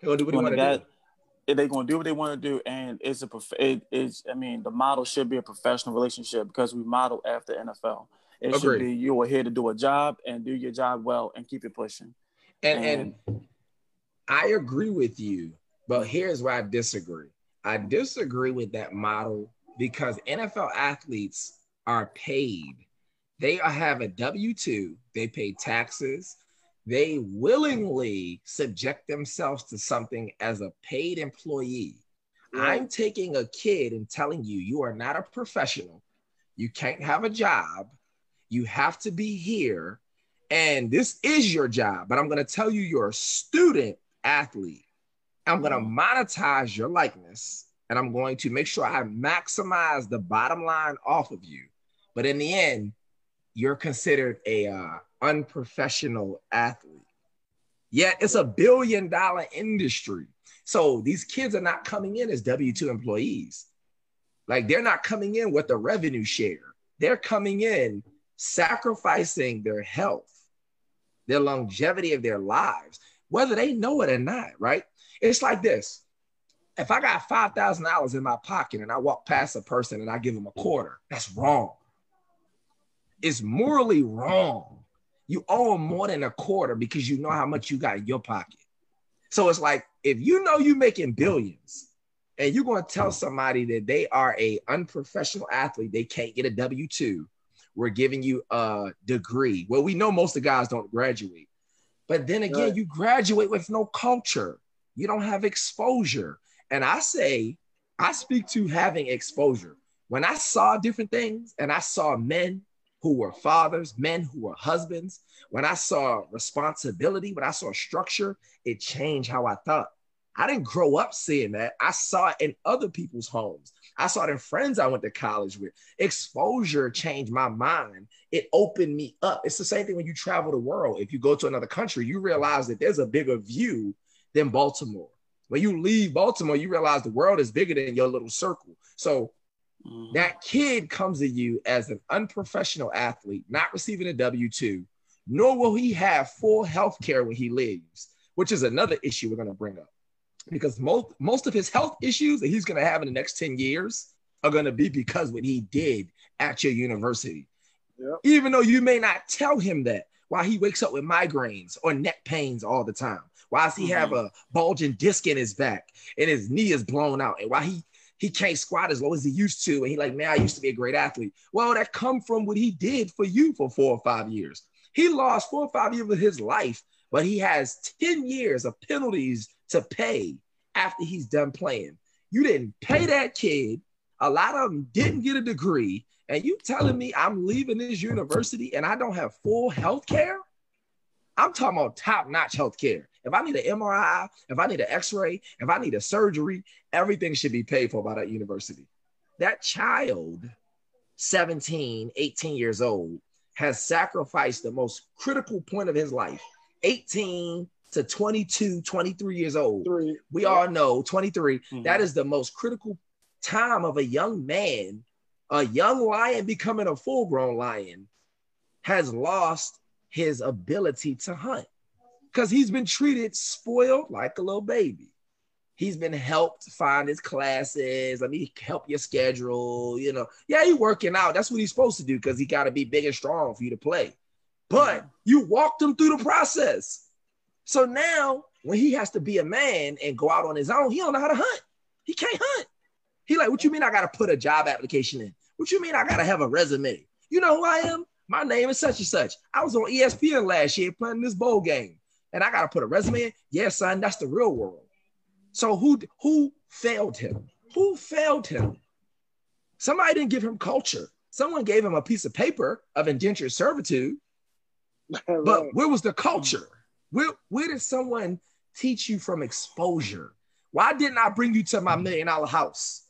He'll do what he want to do. if they gonna do what they want to do, and it's a prof- it is. I mean, the model should be a professional relationship because we model after NFL. It should be you are here to do a job and do your job well and keep it pushing. And and I agree with you, but here's where I disagree. I disagree with that model because NFL athletes are paid. They have a W 2, they pay taxes, they willingly subject themselves to something as a paid employee. I'm taking a kid and telling you, you are not a professional. You can't have a job. You have to be here. And this is your job, but I'm going to tell you you're a student athlete. I'm going to mm. monetize your likeness and I'm going to make sure I maximize the bottom line off of you. But in the end, you're considered a uh, unprofessional athlete. Yet it's a billion dollar industry. So these kids are not coming in as W 2 employees. Like they're not coming in with a revenue share. They're coming in sacrificing their health, their longevity of their lives, whether they know it or not, right? It's like this. If I got $5,000 in my pocket and I walk past a person and I give them a quarter, that's wrong. It's morally wrong. You owe them more than a quarter because you know how much you got in your pocket. So it's like if you know you're making billions and you're going to tell somebody that they are a unprofessional athlete, they can't get a W two. We're giving you a degree. Well, we know most of the guys don't graduate, but then again, you graduate with no culture. You don't have exposure. And I say, I speak to having exposure. When I saw different things and I saw men who were fathers, men who were husbands, when I saw responsibility, when I saw structure, it changed how I thought. I didn't grow up seeing that. I saw it in other people's homes. I saw it in friends I went to college with. Exposure changed my mind. It opened me up. It's the same thing when you travel the world. If you go to another country, you realize that there's a bigger view than Baltimore. When you leave Baltimore, you realize the world is bigger than your little circle. So mm-hmm. that kid comes to you as an unprofessional athlete, not receiving a W 2, nor will he have full health care when he leaves, which is another issue we're going to bring up because most most of his health issues that he's going to have in the next 10 years are going to be because what he did at your university yep. even though you may not tell him that why he wakes up with migraines or neck pains all the time why does he mm-hmm. have a bulging disc in his back and his knee is blown out and why he he can't squat as low as he used to and he like man i used to be a great athlete well that come from what he did for you for four or five years he lost four or five years of his life but he has 10 years of penalties to pay after he's done playing. You didn't pay that kid. A lot of them didn't get a degree. And you telling me I'm leaving this university and I don't have full health care? I'm talking about top-notch health care. If I need an MRI, if I need an x-ray, if I need a surgery, everything should be paid for by that university. That child, 17, 18 years old, has sacrificed the most critical point of his life. 18 to 22, 23 years old. Three. We yeah. all know 23, mm-hmm. that is the most critical time of a young man, a young lion becoming a full grown lion, has lost his ability to hunt because he's been treated spoiled like a little baby. He's been helped find his classes. Let me help your schedule. You know, yeah, he's working out. That's what he's supposed to do because he got to be big and strong for you to play. But you walked him through the process. So now when he has to be a man and go out on his own, he don't know how to hunt. He can't hunt. He like, what you mean I gotta put a job application in? What you mean I gotta have a resume? You know who I am? My name is such and such. I was on ESPN last year playing this bowl game, and I gotta put a resume in. Yeah, son, that's the real world. So who who failed him? Who failed him? Somebody didn't give him culture. Someone gave him a piece of paper of indentured servitude. But where was the culture? Where, where did someone teach you from exposure? Why didn't I bring you to my million dollar house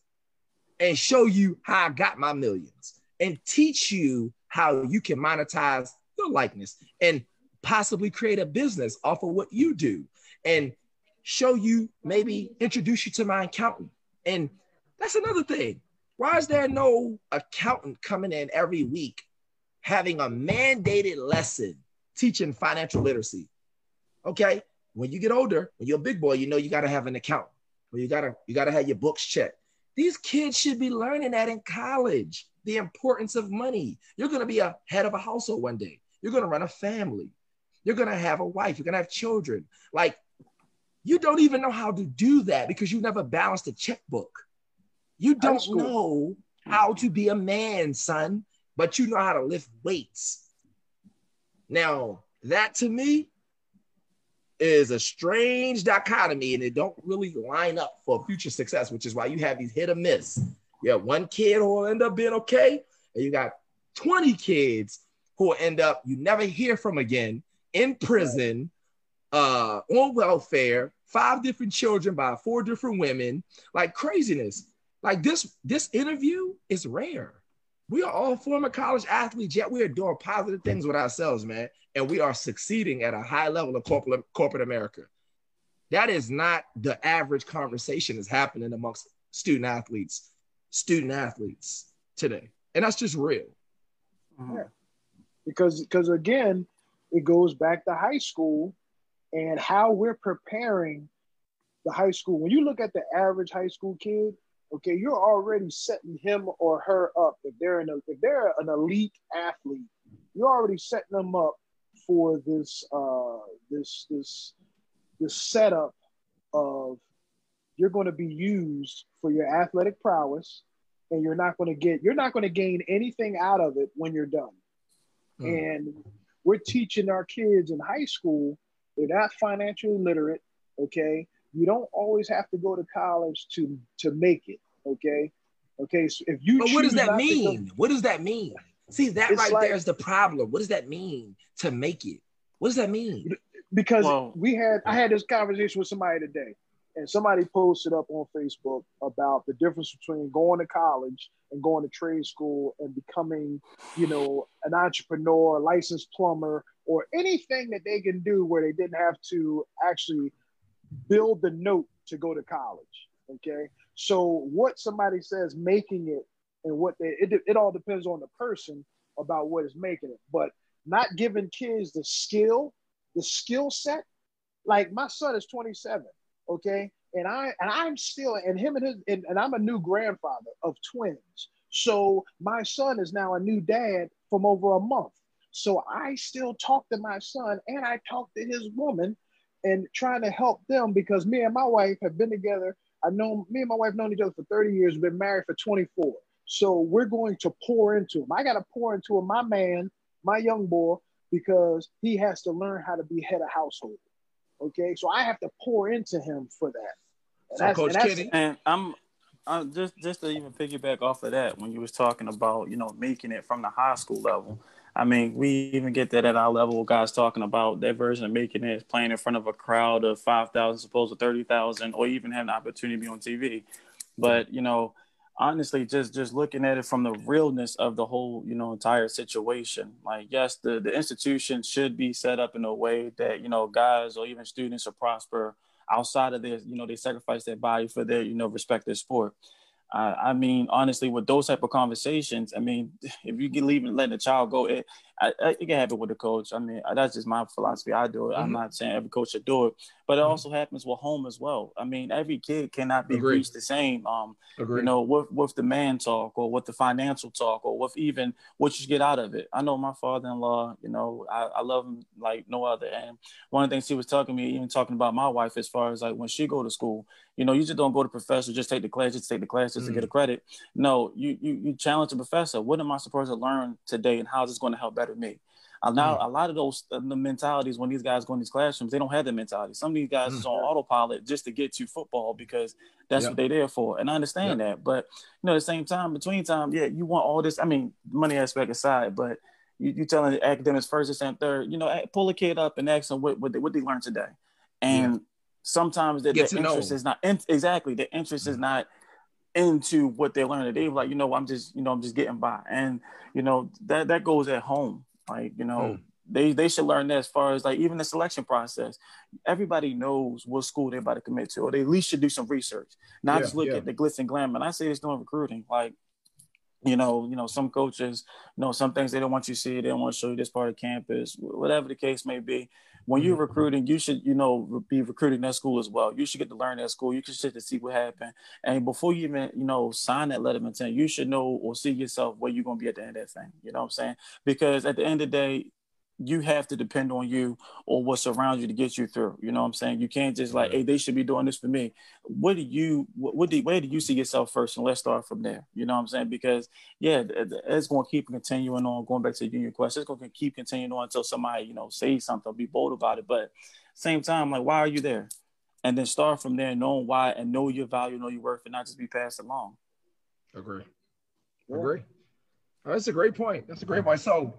and show you how I got my millions and teach you how you can monetize your likeness and possibly create a business off of what you do and show you, maybe introduce you to my accountant. And that's another thing. Why is there no accountant coming in every week having a mandated lesson teaching financial literacy? Okay, when you get older, when you're a big boy, you know you got to have an account. Or you gotta you gotta have your books checked. These kids should be learning that in college. The importance of money. You're gonna be a head of a household one day. You're gonna run a family. You're gonna have a wife. You're gonna have children. Like you don't even know how to do that because you never balanced a checkbook. You don't know how to be a man, son, but you know how to lift weights. Now, that to me is a strange dichotomy and it don't really line up for future success, which is why you have these hit or miss. You have one kid who will end up being okay, and you got 20 kids who will end up you never hear from again in prison, uh, on welfare, five different children by four different women, like craziness. Like this, this interview is rare. We are all former college athletes, yet we are doing positive things with ourselves, man. and we are succeeding at a high level of corporate corporate America. That is not the average conversation that's happening amongst student athletes, student athletes today. And that's just real. Yeah. Because because again, it goes back to high school and how we're preparing the high school. When you look at the average high school kid, okay, you're already setting him or her up. If they're an if they're an elite athlete, you're already setting them up for this uh this this this setup of you're going to be used for your athletic prowess and you're not going to get you're not going to gain anything out of it when you're done. Mm. and we're teaching our kids in high school they're not financially literate okay? You don't always have to go to college to to make it okay? Okay so if you but what does that mean go, what does that mean? See that right like, there is the problem. What does that mean to make it? What does that mean? Because well, we had I had this conversation with somebody today, and somebody posted up on Facebook about the difference between going to college and going to trade school and becoming, you know, an entrepreneur, licensed plumber, or anything that they can do where they didn't have to actually build the note to go to college. Okay. So what somebody says making it and what they it, it all depends on the person about what is making it. But not giving kids the skill the skill set. Like my son is 27, okay, and I and I'm still and him and his and, and I'm a new grandfather of twins. So my son is now a new dad from over a month. So I still talk to my son and I talk to his woman and trying to help them because me and my wife have been together. I know me and my wife known each other for 30 years, been married for 24. So we're going to pour into him. I got to pour into him, my man, my young boy, because he has to learn how to be head of household. Okay, so I have to pour into him for that. And so, Coach and, and I'm, I'm just just to even piggyback off of that when you was talking about you know making it from the high school level. I mean, we even get that at our level. Guys talking about their version of making it, playing in front of a crowd of five thousand, supposed to thirty thousand, or even having the opportunity to be on TV. But you know, honestly just just looking at it from the realness of the whole you know entire situation like yes the the institution should be set up in a way that you know guys or even students will prosper outside of their you know they sacrifice their body for their you know respective sport. Uh, I mean, honestly, with those type of conversations, I mean, if you can leave and let the child go, it, I, I, it can happen with the coach. I mean, that's just my philosophy. I do it. Mm-hmm. I'm not saying every coach should do it, but it mm-hmm. also happens with home as well. I mean, every kid cannot be Agreed. reached the same. Um, Agreed. you know, with with the man talk or with the financial talk or with even what you get out of it. I know my father-in-law. You know, I, I love him like no other. And one of the things he was talking to me, even talking about my wife, as far as like when she go to school, you know, you just don't go to professor, just take the class, just take the class just mm-hmm. to get a mm. credit. No, you you you challenge the professor. What am I supposed to learn today, and how is this going to help better me? Uh, now, mm. a lot of those uh, the mentalities when these guys go in these classrooms, they don't have the mentality. Some of these guys mm. is on autopilot just to get to football because that's yep. what they're there for, and I understand yep. that. But you know, at the same time, between time, yeah, you want all this. I mean, money aspect aside, but you you telling academics first, and third. You know, pull a kid up and ask them what what they, what they learned today, and yeah. sometimes the, the interest know. is not in, exactly the interest mm. is not into what they learned. They like, you know, I'm just, you know, I'm just getting by, and you know that that goes at home like, you know, mm. they they should learn that as far as like even the selection process. Everybody knows what school they're about to commit to, or they at least should do some research, not yeah, just look yeah. at the glitz and glam. And I say it's doing recruiting. Like, you know, you know, some coaches, you know, some things they don't want you to see, they don't want to show you this part of campus, whatever the case may be. When you're mm-hmm. recruiting, you should, you know, be recruiting that school as well. You should get to learn that school. You should sit to see what happened. And before you even, you know, sign that letter of intent, you should know or see yourself where you're gonna be at the end of that thing. You know what I'm saying? Because at the end of the day, you have to depend on you or what's around you to get you through. You know what I'm saying? You can't just like, hey, they should be doing this for me. What do you, what, what do, where do you see yourself first? And let's start from there. You know what I'm saying? Because yeah, it's going to keep continuing on, going back to the union question. It's going to keep continuing on until somebody, you know, say something, be bold about it. But same time, like, why are you there? And then start from there, knowing why and know your value, know your worth, and not just be passed along. Agree. Agree. Oh, that's a great point. That's a great point. So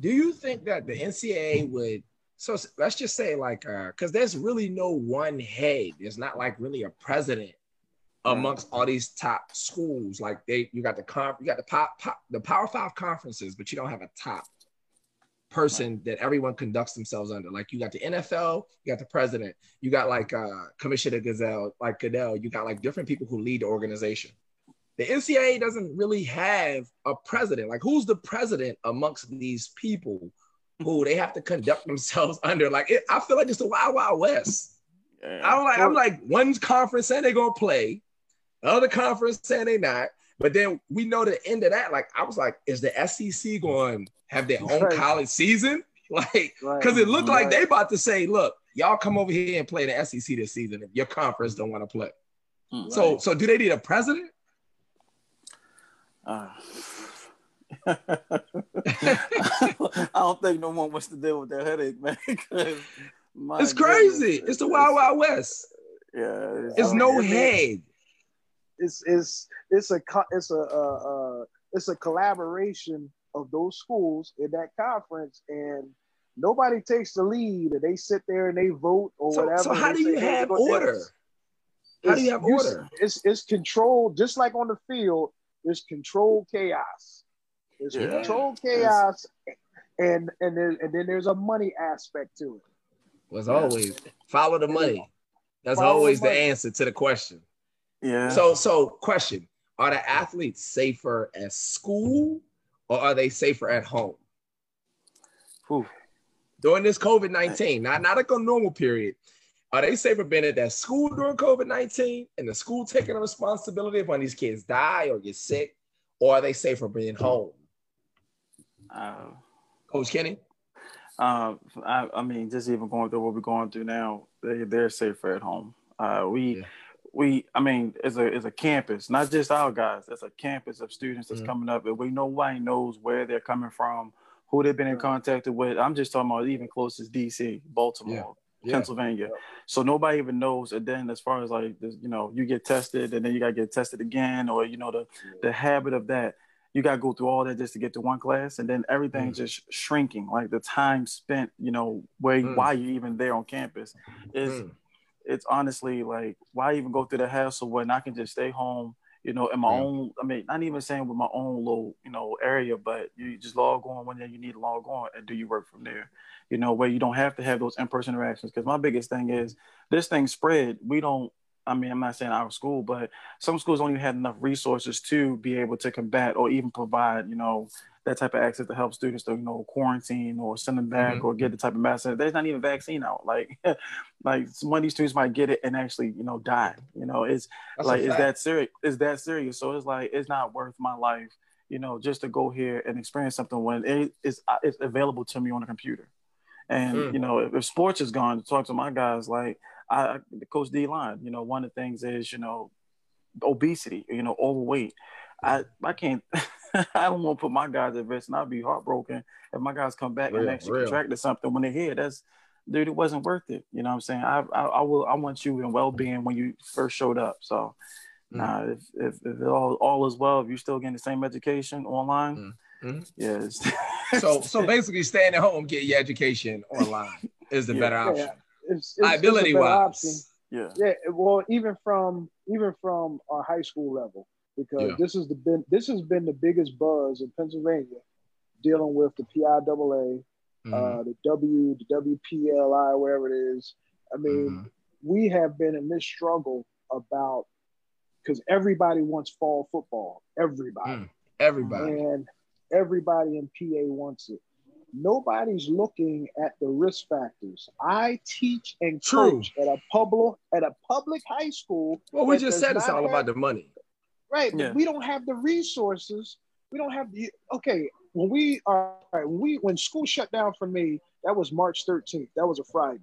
do you think that the NCAA would? So let's just say like, because uh, there's really no one head. There's not like really a president amongst all these top schools. Like they, you got the conf, you got the pop, pop, the Power Five conferences, but you don't have a top person that everyone conducts themselves under. Like you got the NFL, you got the president, you got like uh Commissioner Gazelle, like Goodell, you got like different people who lead the organization. The NCAA doesn't really have a president. Like who's the president amongst these people who they have to conduct themselves under? Like it, I feel like it's the wild wild west. Yeah. I'm like, I'm like, one conference saying they're gonna play, the other conference saying they not. But then we know the end of that. Like, I was like, is the SEC going to have their own Right. college season? Like, Right. because it looked like they about to say, look, y'all come over here and play the SEC this season if your conference don't want to play. Mm. So, so do they need a president? Uh, I don't think no one wants to deal with that headache, man. my It's crazy. goodness, It's the wild, wild west. Yeah, It's Um, no it- head. it's it's it's a it's a uh, uh, it's a collaboration of those schools in that conference, and nobody takes the lead, and they sit there and they vote or So, whatever. so how do you have we're gonna do order? How do you have order? It's it's controlled, just like on the field. There's controlled chaos. There's Yeah. controlled chaos, and and there, and then there's a money aspect to it. Was always follow the money. That's Follow always the money. answer to the question. yeah. So, so question: Are the athletes safer at school, or are they safer at home Whew. during this COVID nineteen? Not not like a normal period. Are they safer being at that school during COVID nineteen, and the school taking the responsibility if one of when these kids die or get sick, or are they safer being home? Uh, Coach Kenny, Uh, I, I mean, just even going through what we're going through now, they they're safer at home. Uh, we Yeah. we I mean, it's a it's a campus, not just our guys. It's a campus of students that's Mhm. coming up, and we nobody knows where they're coming from, who they've been in contact with. I'm just talking about even closest DC, Baltimore. Yeah. Pennsylvania, so nobody even knows. And then, as far as like, this, you know, you get tested, and then you gotta get tested again, or you know, the the habit of that. You got to go through all that just to get to one class and then everything's just shrinking. Like the time spent you know where Mm. why you even there on campus is Mm. it's honestly like why even go through the hassle when i can just stay home you know in my Yeah. own i mean not even saying with my own little you know area but you just log on when you need to log on and do your work from there you know where you don't have to have those in-person interactions because my biggest thing is this thing spread we don't I mean, I'm not saying our school, but some schools don't even have enough resources to be able to combat or even provide, you know, that type of access to help students to, you know, quarantine or send them back Mhm. or get the type of medicine. There's not even a vaccine out. Like, like some of these students might get it and actually, you know, die. You know, it's That's like, is that serious? Is that serious? So it's like, it's not worth my life, you know, just to go here and experience something when it is uh, it's available to me on a computer. And Mm. you know, if, if sports is gone, to talk to my guys, like I, coach D line. You know, one of the things is you know, obesity. You know, overweight. I I can't. I don't want to put my guys at risk, and I'd be heartbroken if my guys come back and actually real. contracted something when they're here. That's dude, it wasn't worth it. You know what I'm saying? I I, I will. I want you in well being when you first showed up. So. Mm. Nah, if, if, if it all, all is well, if you're still getting the same education online, Mm. Mhm. yes. So, so basically, staying at home, get your education online is the Yeah. better option. It's, it's, Liability it's a option. wise, yeah. Yeah, well, even from even from our high school level, because Yeah. this is the been this has been the biggest buzz in Pennsylvania, dealing with the PIAA, Mhm. uh, the W, the WPLI, wherever it is. I mean, Mhm. we have been in this struggle about because everybody wants fall football, everybody, Mm. everybody. and everybody in PA wants it. Nobody's looking at the risk factors. I teach and True. coach at a public at a public high school. Well, we just said it's all have- about the money. Right, but Yeah. we don't have the resources. We don't have the okay. When we are right, when we when school shut down for me, that was March 13th. That was a Friday.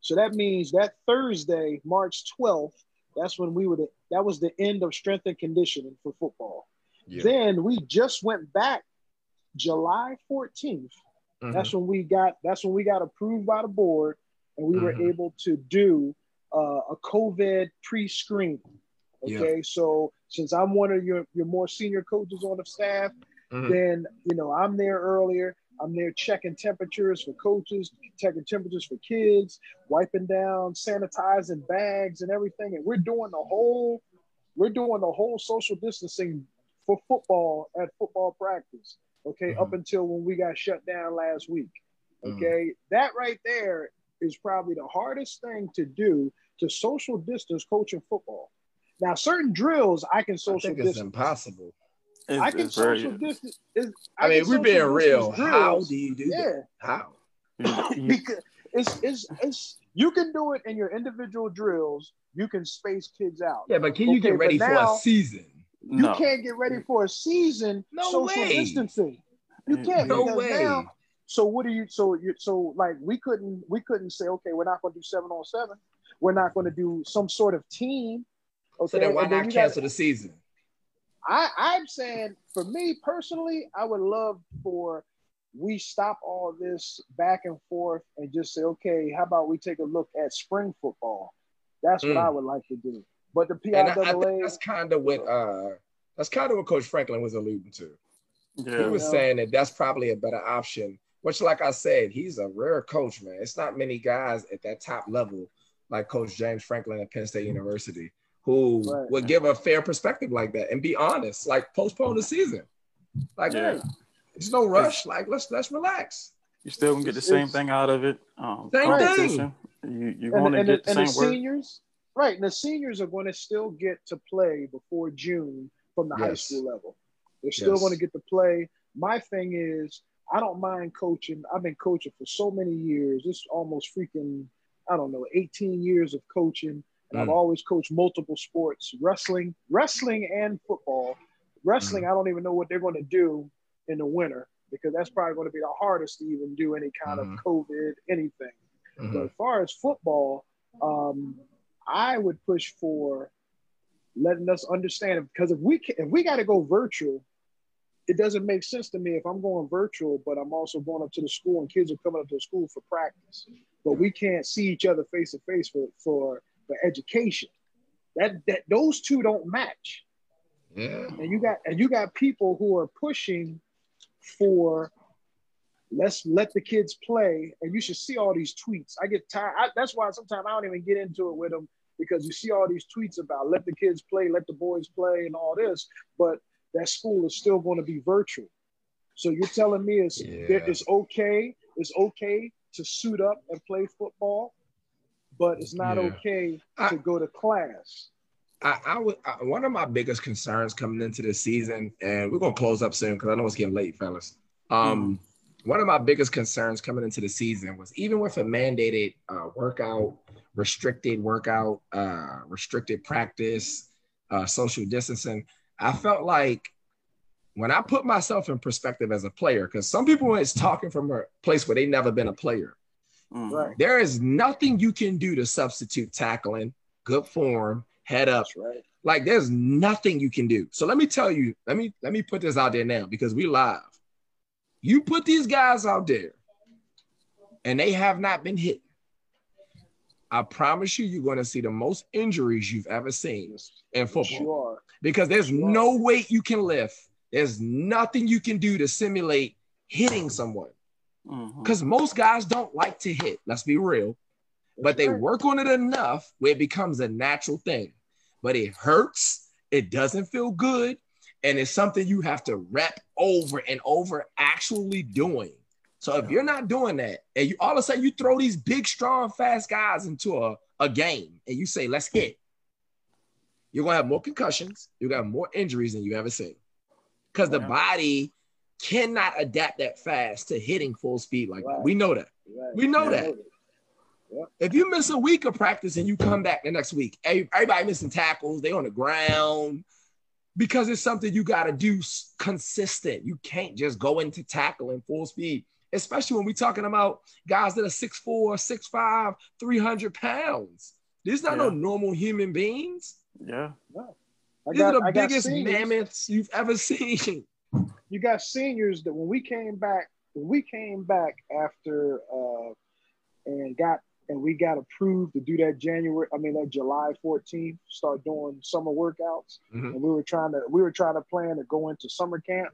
So that means that Thursday, March 12th, that's when we were the, that was the end of strength and conditioning for football. Yeah. Then we just went back July 14th. Mhm. That's when we got that's when we got approved by the board and we were Mhm. able to do uh, a COVID pre-screen. Yeah. Okay, so since I'm one of your your more senior coaches on the staff, Mhm. then you know I'm there earlier. I'm there checking temperatures for coaches, checking temperatures for kids, wiping down, sanitizing bags and everything. And we're doing the whole we're doing the whole social distancing for football at football practice. Okay, Mhm. up until when we got shut down last week. Mhm. Okay, that right there is probably the hardest thing to do to social distance coaching football. Now, certain drills I can I social think it's distance. impossible. It's, I can it's very, social distance. is- I mean, we're being real. distance How do you do Yeah, that? How? you- you- because it's, it's it's you can do it in your individual drills. You can space kids out. Yeah, but can you Okay, get ready but for now- a season? You can't get ready for a season No social way. distancing. You can't. No because way. Now, so what do you? So you so like we couldn't we couldn't say okay we're not going to do seven on seven. We're not going to do some sort of team. Okay, So then why then not you got- cancel the season? I, I'm saying for me personally, I would love for we stop all this back and forth and just say, okay, how about we take a look at spring football? That's what Mm. I would like to do. But the And I, I think PIAA, that's kind of what uh that's kind of what Coach Franklin was alluding to. He was Yeah. saying that that's probably a better option. Which, like I said, he's a rare coach, man. It's not many guys at that top level like Coach James Franklin at Penn State University who Right. would give a fair perspective like that and be honest, like postpone the season. Like, Yeah. there's no rush. Like, let's let's relax. You still gonna get the same thing out of it. Um, Same competition. You you're and, going to and, get the, the and same the work. seniors, right? And the seniors are going to still get to play before June from the high school level. They're still Yes. going to get to play. My thing is, I don't mind coaching. I've been coaching for so many years. It's almost freaking, I don't know, 18 years of coaching. And I've Mm. always coached multiple sports, wrestling, wrestling and football. Wrestling, Mm. I don't even know what they're going to do in the winter because that's probably going to be the hardest to even do any kind Mhm. of COVID anything. But as far as football, um, I would push for letting us understand because if we can, if we got to go virtual, it doesn't make sense to me if I'm going virtual, but I'm also going up to the school and kids are coming up to the school for practice, but we can't see each other face to face for for for education. That that those two don't match. Yeah. and you got and you got people who are pushing for let's let the kids play. And you should see all these tweets. I get tired I, that's why sometimes i don't even get into it with them because you see all these tweets about let the kids play let the boys play and all this but that school is still going to be virtual so you're telling me it's Yeah. it's okay it's okay to suit up and play football but it's not Yeah. okay I- to go to class I, I would I, one of my biggest concerns coming into this season, and we're gonna close up soon because I know it's getting late, fellas. Um, one of my biggest concerns coming into the season was even with a mandated uh, workout, restricted workout, uh, restricted practice, uh, social distancing. I felt like when I put myself in perspective as a player, because some people is talking from a place where they never been a player. Mhm. right There is nothing you can do to substitute tackling, good form, head up, right like there's nothing you can do. So let me tell you, let me let me put this out there now because we live. You put these guys out there and they have not been hit. I promise you, you're going to see the most injuries you've ever seen in football sure because there's Sure. no weight you can lift. There's nothing you can do to simulate hitting someone because most guys don't like to hit. Let's be real but they work on it enough where it becomes a natural thing. But it hurts, it doesn't feel good, and it's something you have to rep over and over actually doing. So if you're not doing that, and you all of a sudden you throw these big, strong, fast guys into a, a game and you say, let's hit, you're gonna have more concussions, you're gonna have more injuries than you ever seen. Because the body cannot adapt that fast to hitting full speed like that. We know that. Right. We know Yeah. that. If you miss a week of practice and you come back the next week, everybody missing tackles, they on the ground because it's something you got to do consistent. You can't just go into tackling full speed, especially when we're talking about guys that are 6'4, 6'5, 300 pounds. These not no normal human beings. Yeah. I These got, are the I biggest mammoths you've ever seen. You got seniors that when we came back, when we came back after uh, and got and we got approved to do that January, I mean that July 14th, start doing summer workouts, Mhm. and we were trying to we were trying to plan to go into summer camp.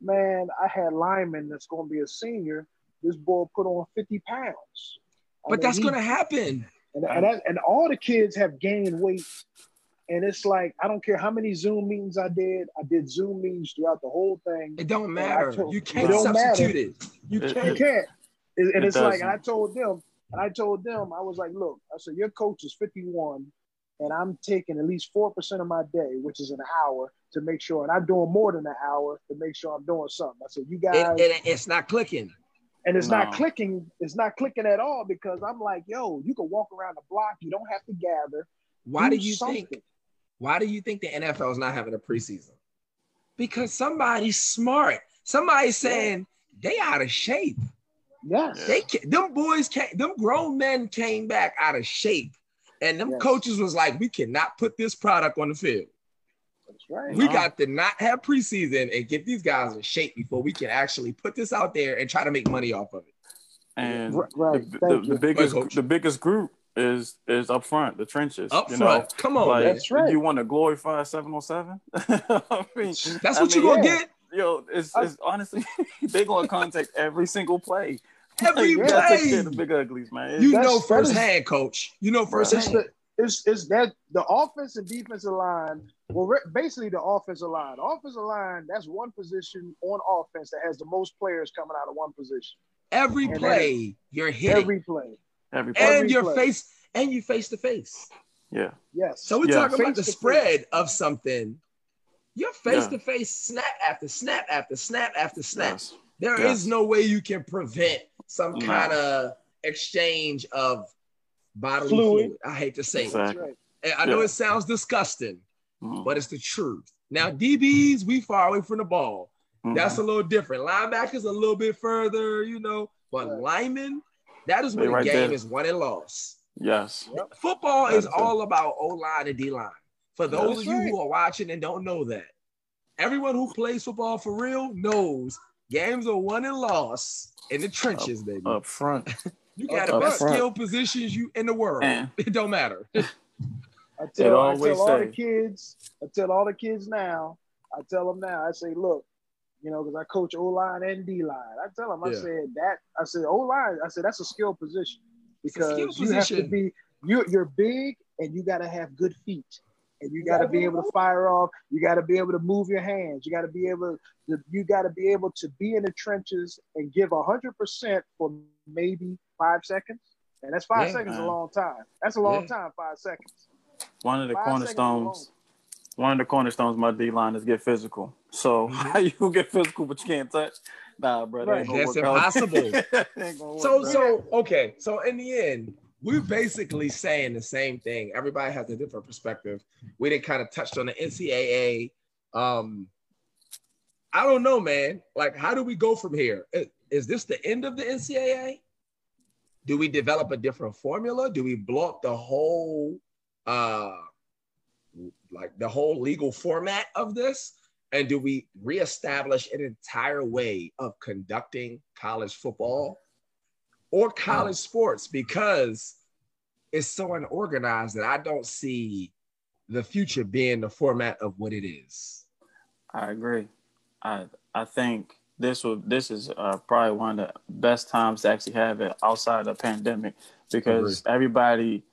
Man, I had lineman that's going to be a senior. This boy put on 50 pounds. I But mean, that's he- going to happen. and, and, that, and all the kids have gained weight and it's like I don't care how many Zoom meetings I did. I did Zoom meetings throughout the whole thing. It don't matter. told- you can't don't substitute matter. it. You can't. You can't. And, and It it's like doesn't. I told them, I told them, I was like, look, I said your coach is 51, and I'm taking at least four percent of my day, which is an hour, to make sure, and I'm doing more than an hour to make sure I'm doing something. I said, you guys, It, it, it's not clicking. and it's not clicking. It's not clicking at all because I'm like, yo, you can walk around the block. You don't have to gather. Why do do you something. think? Why do you think the NFL is not having a preseason? Because somebody's smart. Somebody's saying they out of shape. Yes. They ca- them boys came, them grown men came back out of shape, and them Yes. coaches was like, we cannot put this product on the field. That's right. We No. got to not have preseason and get these guys in shape before we can actually put this out there and try to make money off of it. And Right, right. the, the, the biggest Coach. the biggest group is is up front, the trenches. Up you front, know, come on, like. That's right. you want to glorify 707? I mean, That's I what you mean, gonna yeah. get Yo, it's, it's honestly they're gonna contact every single play. every You gotta take play. care of the big uglies, man. It's- You That's- know that is- firsthand, coach. You know It's firsthand. the it's, it's that the offensive defensive line. Well, re- basically the offensive line. The offensive line. That's one position on offense that has the most players coming out of one position Every And play you're hitting, every play. every play. and every your play. face, and you face to face. yeah. Yes. So we're Yeah. talking about the Face spread of something. You're face to face snap after snap after snap after snap. Yes. There is Yes. no way you can prevent some No. kind of exchange of bodily Fluid. fluid. I hate to say it. Exactly. That's right. I know Yeah. it sounds disgusting, Mhm. but it's the truth. Now, DBs, we far away from the ball. Mhm. That's a little different. Linebackers a little bit further, you know, but Right. linemen, that is They when the right game there. is won and lost. yes. Football is it. all about O line and D line. For those That's of you right. who are watching and don't know that, everyone who plays football for real knows games are won and lost in the trenches, baby. Up front. you got up the best front. skill positions you in the world. And- It don't matter. I tell, I tell all the kids, I tell all the kids now, I tell them now, I say, look, you know, because I coach O line and D line. I tell them, I Yeah. said that, I said O line, I said that's a skill position because skill you have to be, you're you're big and you got to have good feet. And you got to be able to fire off. You got to be able to move your hands. You got to be able to. You got to be able to be in the trenches and give hundred percent for maybe five seconds. And that's five Yeah, seconds man. a long time. That's a long Yeah. time. Five seconds. One of the Five cornerstones. One of the cornerstones of my D line is get physical. So Mhm. how you get physical but you can't touch? Nah, bro, that ain't That's impossible. That ain't gonna work, So, so okay. So in the end, we're basically saying the same thing. Everybody has a different perspective. We didn't kind of touched on the NCAA. Um, I don't know, man. Like, how do we go from here? Is, is this the end of the NCAA? Do we develop a different formula? Do we blow up the whole, uh, like the whole legal format of this? And do we reestablish an entire way of conducting college football or college sports? Because it's so unorganized that I don't see the future being the format of what it is. I agree. I I think this will this is uh, probably one of the best times to actually have it outside of the pandemic because everybody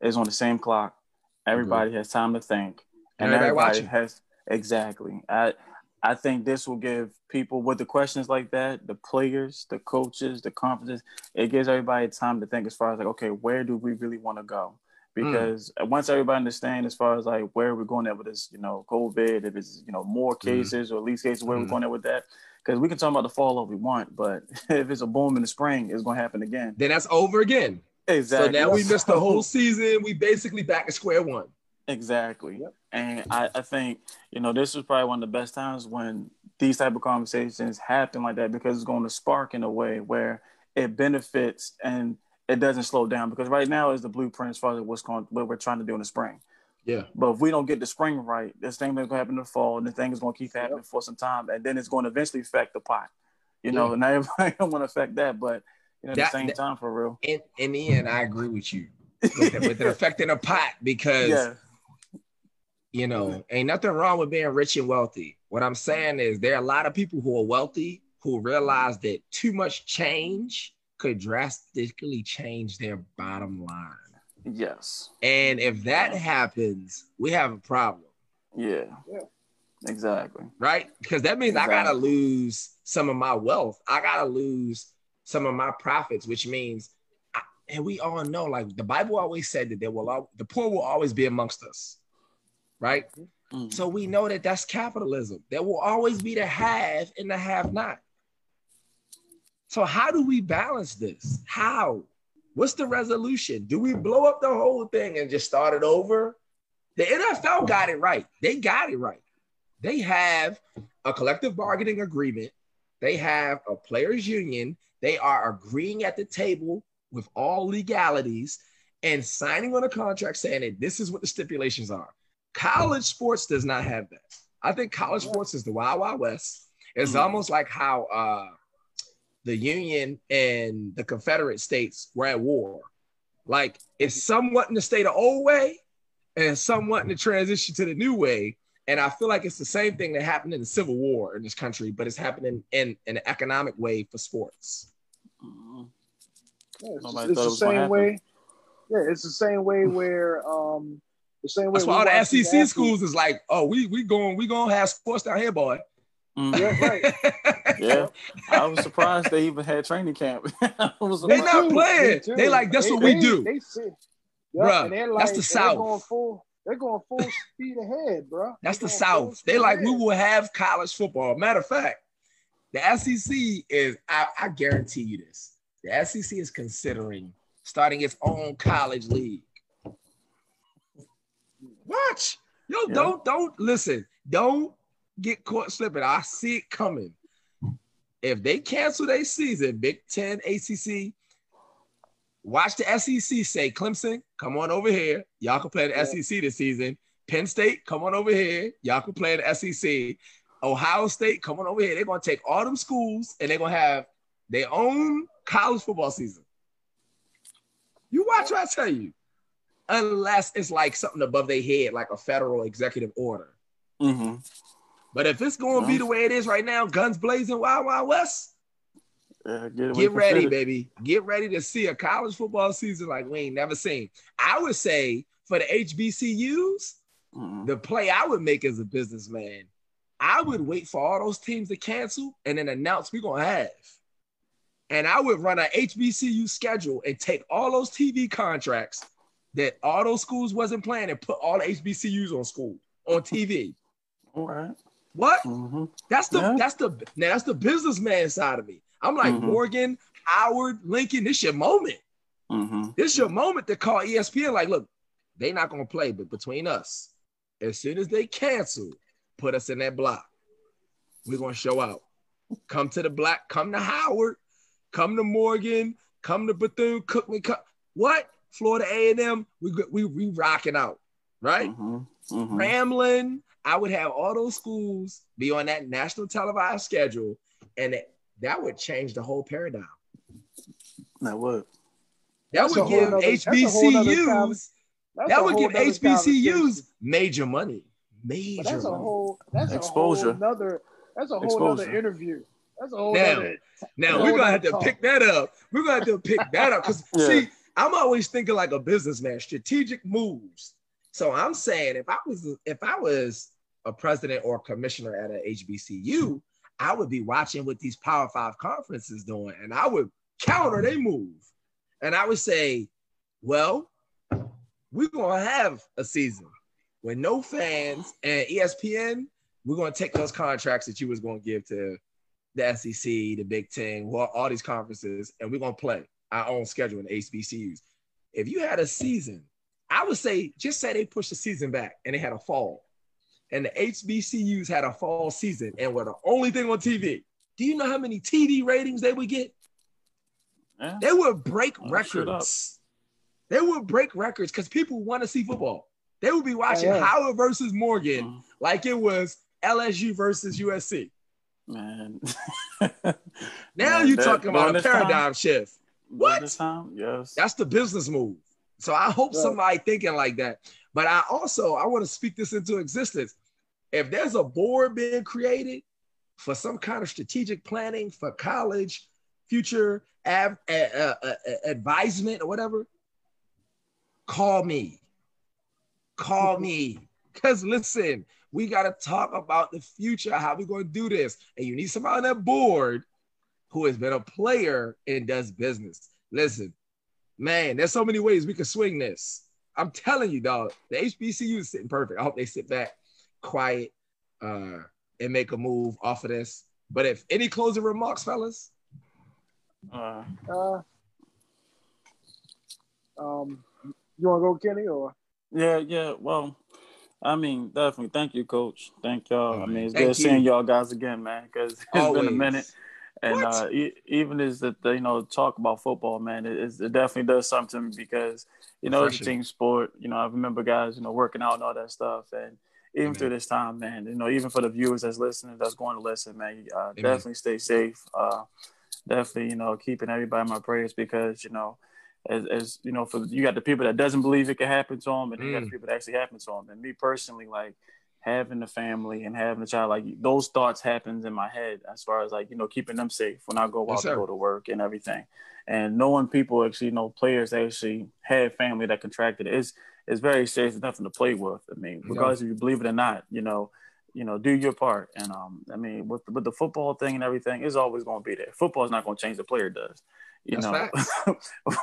is on the same clock. Everybody has time to think, and Everybody everybody has exactly. I I think this will give people with the questions like that, the players, the coaches, the conferences, it gives everybody time to think as far as like, okay, where do we really want to go? Because once everybody understands as far as like where we're going at with this, you know, COVID, if it's you know more cases or at least cases where Mhm. we're going at with that, because we can talk about the fall all we want, but if it's a boom in the spring, it's going to happen again. Then that's over again. Exactly. So now we missed the whole season. We basically back at square one. Exactly. Yep. And I, I think, you know, this was probably one of the best times when these type of conversations happen like that because it's going to spark in a way where it benefits and it doesn't slow down because right now is the blueprint as far as what's going what we're trying to do in the spring. Yeah. But if we don't get the spring right, this thing is gonna happen in the fall, and the thing is gonna keep happening for some time, and then it's going to eventually affect the pot. You know, Yeah. and everybody don't want to affect that, but you know, at That- the same that- time, for real. In in the end, I agree with you with, it- with it affecting a pot because Yeah, you know, mm-hmm. ain't nothing wrong with being rich and wealthy. What I'm saying is there are a lot of people who are wealthy who realize that too much change could drastically change their bottom line. Yes. And if that happens, we have a problem. Yeah. Yeah. Exactly. right? Because that means I gotta lose some of my wealth. I gotta lose some of my profits, which means, I, and we all know, like the Bible always said that there will al- the poor will always be amongst us, right? Mm. So we know that that's capitalism. There will always be the have and the have not. So how do we balance this? How? What's the resolution? Do we blow up the whole thing and just start it over? The NFL got it right. They got it right. They have a collective bargaining agreement. They have a players union. They are agreeing at the table with all legalities and signing on a contract saying that this is what the stipulations are. College sports does not have that. I think college sports is the Wild Wild West. It's Mhm. almost like how uh, the Union and the Confederate States were at war. Like it's somewhat in the state of old way and somewhat in the transition to the new way. And I feel like it's the same thing that happened in the Civil War in this country, but it's happening in, in an economic way for sports. Mm. Yeah, it's, Nobody it's the same way. Yeah, it's the same way where um the same way. That's why all the SEC athletes- schools is like, oh, we we going we gonna have sports down here, boy. Mm. Yeah, right. Yeah. I was surprised they even had training camp. They surprised. not playing. me too. They like, that's They- what we they- do. They see, yeah, Bruh, and they're that's the South. They're going full. They're going full speed ahead, bro. That's the They're going South. They like we will have college football. Matter of fact, the SEC is. I, I guarantee you this. The SEC is considering starting its own college league. Watch, yo, Yeah. don't don't listen. Don't get caught slipping. I see it coming. If they cancel their season, Big Ten, ACC, watch the SEC say, Clemson, come on over here. Y'all can play the Yeah. SEC this season. Penn State, come on over here. Y'all can play the SEC. Ohio State, come on over here. They're gonna take all them schools and they're gonna have their own college football season. You watch what I tell you. Unless it's like something above their head, like a federal executive order. hmm But if it's gonna be the way it is right now, guns blazing, wild, wild west, Yeah, get, get ready, baby. Get ready to see a college football season like we ain't never seen. I would say for the HBCUs, hmm the play I would make as a businessman, I would wait for all those teams to cancel and then announce we're gonna have. And I would run a HBCU schedule and take all those TV contracts that all those schools wasn't playing and put all the HBCUs on school on TV. All right. What? hmm That's the Yeah. that's the now that's the businessman side of me. I'm like Mhm. Morgan, Howard, Lincoln. This your moment. hmm This your moment to call ESPN. Like, look, they not gonna play, but between us, as soon as they cancel, put us in that block. We're gonna show out. Come to the black. Come to Howard. Come to Morgan. Come to Bethune Cookman. Come, what? Florida A and M. We we we rocking out, right? hmm hmm Grambling, I would have all those schools be on that national televised schedule, and it, that would change the whole paradigm. Now what? That That's would give nother- that's a whole nother HBCUs. That would give HBCUs major money. Major But that's a whole. That's Exposure. a whole nother. That's a whole Exposure. other interview. That's a whole Now, other. now we're gonna have to talk. pick that up. We're gonna have to pick that up because Yeah. see, I'm always thinking like a businessman, strategic moves. So I'm saying if I was if I was a president or a commissioner at a HBCU, I would be watching what these Power Five conferences doing, and I would counter they move, and I would say, well, we're gonna have a season with no fans and ESPN. We're gonna take those contracts that you was gonna give to the SEC, the Big Ten, all these conferences, and we're gonna play our own schedule in HBCUs. If you had a season, I would say just say they pushed the season back and they had a fall, and the HBCUs had a fall season and were the only thing on TV. Do you know how many TV ratings they would get? Yeah. They would break Oh, records. They would break records because people want to see football. They would be watching yeah. Howard versus Morgan Mm, like it was LSU versus USC. Man. Now Man, you're talking about a this time- paradigm shift. What? This time, yes. That's the business move. So I hope somebody thinking like that. But I also I want to speak this into existence. If there's a board being created for some kind of strategic planning for college, future av- uh, uh, uh, advisement or whatever, call me. Call me. Because listen, we got to talk about the future, how we going to do this. And you need somebody on that board who has been a player and does business. Listen, man, there's so many ways we can swing this. I'm telling you, dog, the HBCU is sitting perfect. I hope they sit back quiet uh, and make a move off of this. But if any closing remarks, fellas? Uh, uh um, you want to go, Kenny, or? Yeah, yeah. Well, I mean, definitely. Thank you, Coach. Thank y'all. I mean, it's good seeing y'all guys again, man. Because it's Always. been a minute, and uh, e- even as that you know talk about football, man, it, it definitely does something because you know it's a team sport. You know, I remember guys, you know, working out and all that stuff, and even through this time, man. You know, even for the viewers that's listening, that's going to listen, man. Uh, definitely stay safe. Uh, definitely, you know, keeping everybody in my prayers because you know as, as you know, for you got the people that doesn't believe it can happen to them, and then you got the mm. people that actually happen to them. And me personally, like having the family and having a child, like those thoughts happens in my head as far as like you know keeping them safe when I go out yes, to go to work and everything. And knowing people actually, you know, players actually have family that contracted it is is very serious. It's nothing to play with. I mean, regardless if you believe it or not, you know, you know, do your part. And um, I mean, with with the football thing and everything, it's always going to be there. Football is not going to change. The player does. You That's know,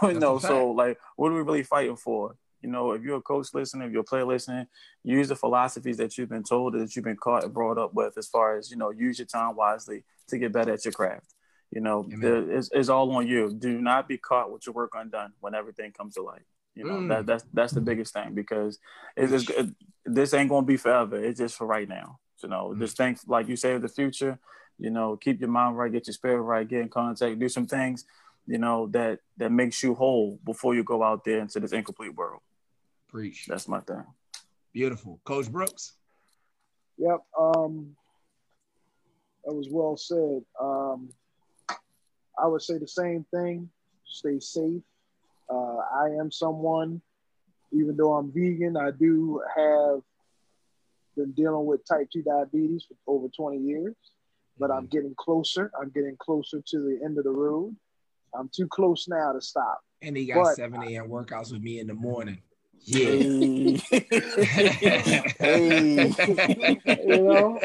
you know. So like, what are we really fighting for? You know, if you're a coach listening, if you're a player listening, use the philosophies that you've been told, that you've been caught and brought up with, as far as you know, use your time wisely to get better at your craft. You know, the, it's, it's all on you. Do not be caught with your work undone when everything comes to light. You know, mm. that, that's that's the biggest thing because it's, it's it, this ain't gonna be forever. It's just for right now. You know, mm. just think like you say, the future. You know, keep your mind right, get your spirit right, get in contact, do some things you know, that that makes you whole before you go out there into this incomplete world. Preach. That's my thing. Beautiful. Coach Brooks. Yep. Um that was well said. Um I would say the same thing. Stay safe. Uh, I am someone, even though I'm vegan, I do have been dealing with type 2 diabetes for over 20 years, but I'm mm-hmm. getting closer. I'm getting closer to the end of the road. I'm too close now to stop. And he got but, 7 a.m. workouts with me in the morning. Yeah. Hey. you know,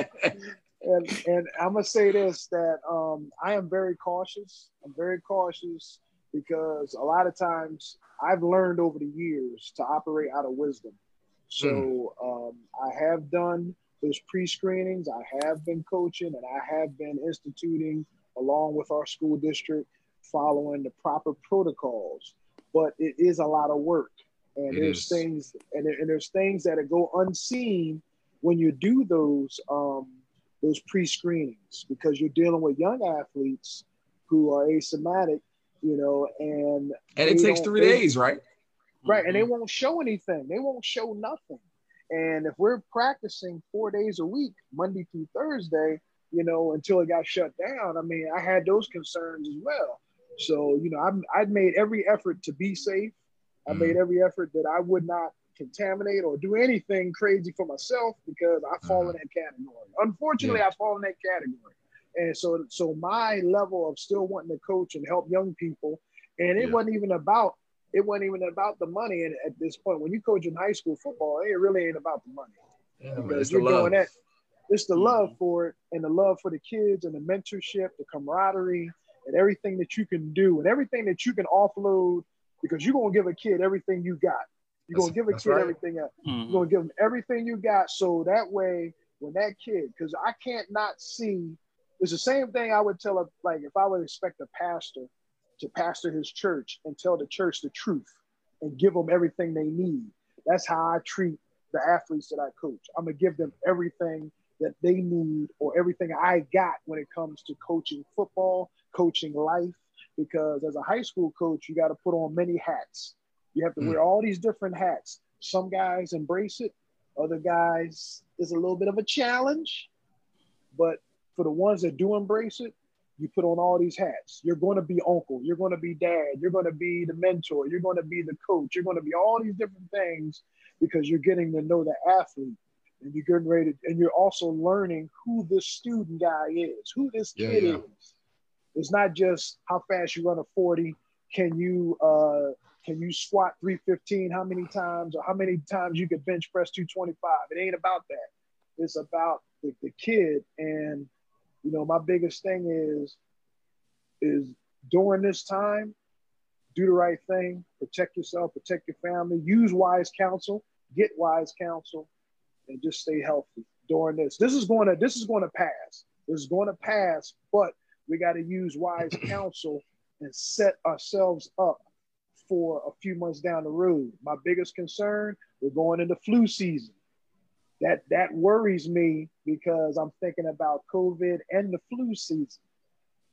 and and I'm gonna say this that um, I am very cautious. I'm very cautious because a lot of times I've learned over the years to operate out of wisdom. So mm. um, I have done those pre-screenings. I have been coaching, and I have been instituting along with our school district following the proper protocols. But it is a lot of work, and it there's is. things and, and there's things that go unseen when you do those um, those pre-screenings because you're dealing with young athletes who are asymptomatic, you know, and and it takes three they, days, right? Right, mm-hmm. and they mm-hmm. won't show anything. They won't show nothing. And if we're practicing four days a week, Monday through Thursday, you know, until it got shut down, I mean, I had those concerns as well. So, you know, I'm, I'd made every effort to be safe. I made mm. every effort that I would not contaminate or do anything crazy for myself because I fall in that category. Unfortunately, yeah. I fall in that category. And so, so my level of still wanting to coach and help young people, and it yeah. wasn't even about it wasn't even about the money. And at this point, when you coach in high school football, it really ain't about the money yeah, because you're doing that. It's the mm-hmm. love for it and the love for the kids and the mentorship, the camaraderie, and everything that you can do and everything that you can offload because you're gonna give a kid everything you got. You're gonna give a kid right. everything else. Mm-hmm. You're gonna give them everything you got. So that way, when that kid, because I can't not see, it's the same thing I would tell a like if I would expect a pastor to pastor his church and tell the church the truth and give them everything they need. That's how I treat the athletes that I coach. I'm gonna give them everything that they need or everything I got when it comes to coaching football, coaching life. Because as a high school coach, you got to put on many hats. You have to mm. wear all these different hats. Some guys embrace it, other guys is a little bit of a challenge. But for the ones that do embrace it, you put on all these hats. You're going to be uncle, you're going to be dad, you're going to be the mentor, you're going to be the coach, you're going to be all these different things because you're getting to know the athlete and you're getting ready to, and you're also learning who this student guy is, who this yeah, kid yeah. is. It's not just how fast you run a 40. Can you uh, can you squat 315 how many times or how many times you could bench press 225. It ain't about that. It's about the, the kid. And you know, my biggest thing is is during this time, do the right thing, protect yourself, protect your family, use wise counsel, get wise counsel, and just stay healthy during this. This is going to this is going to pass. This is going to pass, but we got to use wise counsel and set ourselves up for a few months down the road. My biggest concern, we're going into flu season. That that worries me because I'm thinking about COVID and the flu season.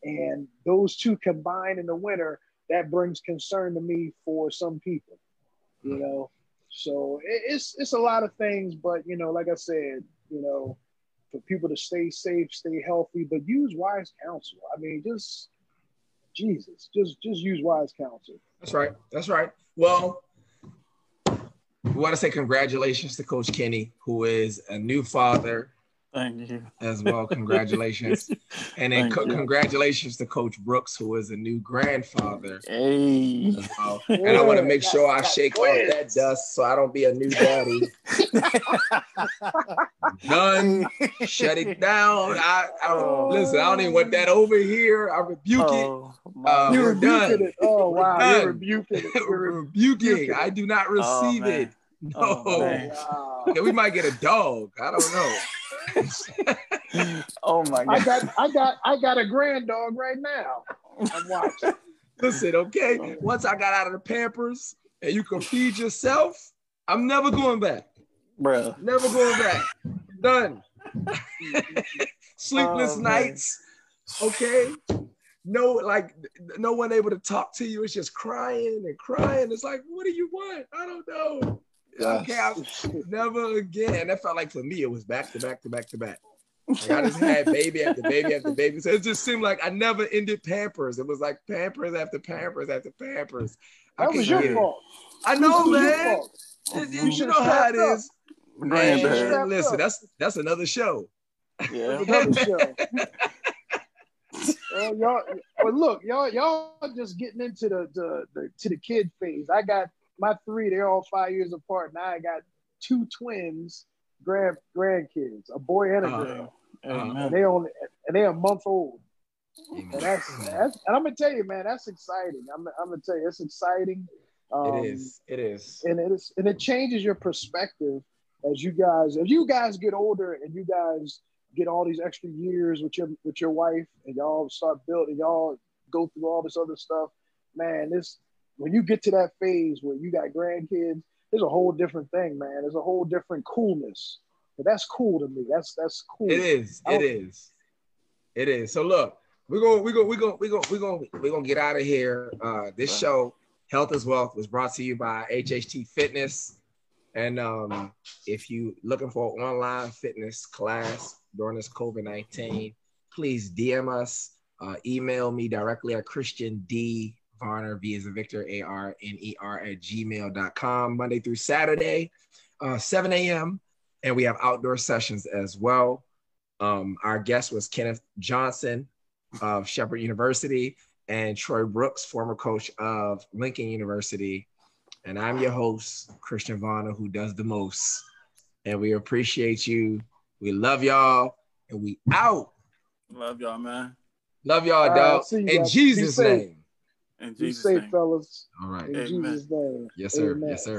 And those two combined in the winter, that brings concern to me for some people. You know, so it's it's a lot of things, but you know, like I said, you know, for people to stay safe, stay healthy, but use wise counsel. I mean, just Jesus, just just use wise counsel. That's right. That's right. Well, we want to say congratulations to Coach Kenny, who is a new father Thank you. As well, congratulations. and then co- congratulations to Coach Brooks, who is a new grandfather. Hey. Well. And I want to make sure I shake off that dust so I don't be a new daddy. Done. Shut it down. I, I oh. listen, I don't even want that over here. I rebuke oh, it. Uh, You're rebuking it. Oh wow. Done. You're rebuking it. You're rebuking. I do not oh, receive oh, it. No. Oh, wow. yeah, we might get a dog. I don't know. oh my god! I got, I got, I got a grand dog right now. I'm watching. Listen, okay. Once I got out of the Pampers and you can feed yourself, I'm never going back, bro. Never going back. Done. Sleepless oh, nights. Okay. No, like no one able to talk to you. It's just crying and crying. It's like, what do you want? I don't know. Yes. Okay, I, never again. That felt like for me, it was back to back to back to back. Like I just had baby after baby after baby. So it just seemed like I never ended Pampers. It was like Pampers after Pampers after Pampers. That was your fault. I know, man. You, you, you know how it is. Man, listen, that's that's another show. Yeah, another show. well, y'all, well, look, y'all, y'all just getting into the, the, the to the kid phase. I got my three, they're all five years apart. Now I got two twins, grand grandkids, a boy and a uh, girl. Uh, and they only and they a month old. And that's, that's and I'm gonna tell you, man, that's exciting. I'm, I'm gonna tell you, it's exciting. Um, it is. It is. And it is, and it changes your perspective as you guys, as you guys get older and you guys get all these extra years with your with your wife, and y'all start building, y'all go through all this other stuff. Man, this when you get to that phase where you got grandkids, there's a whole different thing, man. There's a whole different coolness. But that's cool to me. That's that's cool. It is. It is. It is. So look, we're gonna we're going we're going we're going we're going we're to get out of here. Uh this show Health is Wealth was brought to you by HHT Fitness. And um, if you looking for an online fitness class during this COVID-19, please DM us, uh, email me directly at Christian D Varner, V is a Victor, A R N E R at gmail.com, Monday through Saturday, uh, 7 a.m. And we have outdoor sessions as well. Um, our guest was Kenneth Johnson of Shepherd University and Troy Brooks, former coach of Lincoln University. And I'm your host, Christian Varner, who does the most. And we appreciate you. We love y'all. And we out. Love y'all, man. Love y'all, dog. Right, In Jesus' name. In Jesus' Be safe, name. fellas. All right. In Amen. Jesus' name. Yes, sir. Amen. Yes, sir.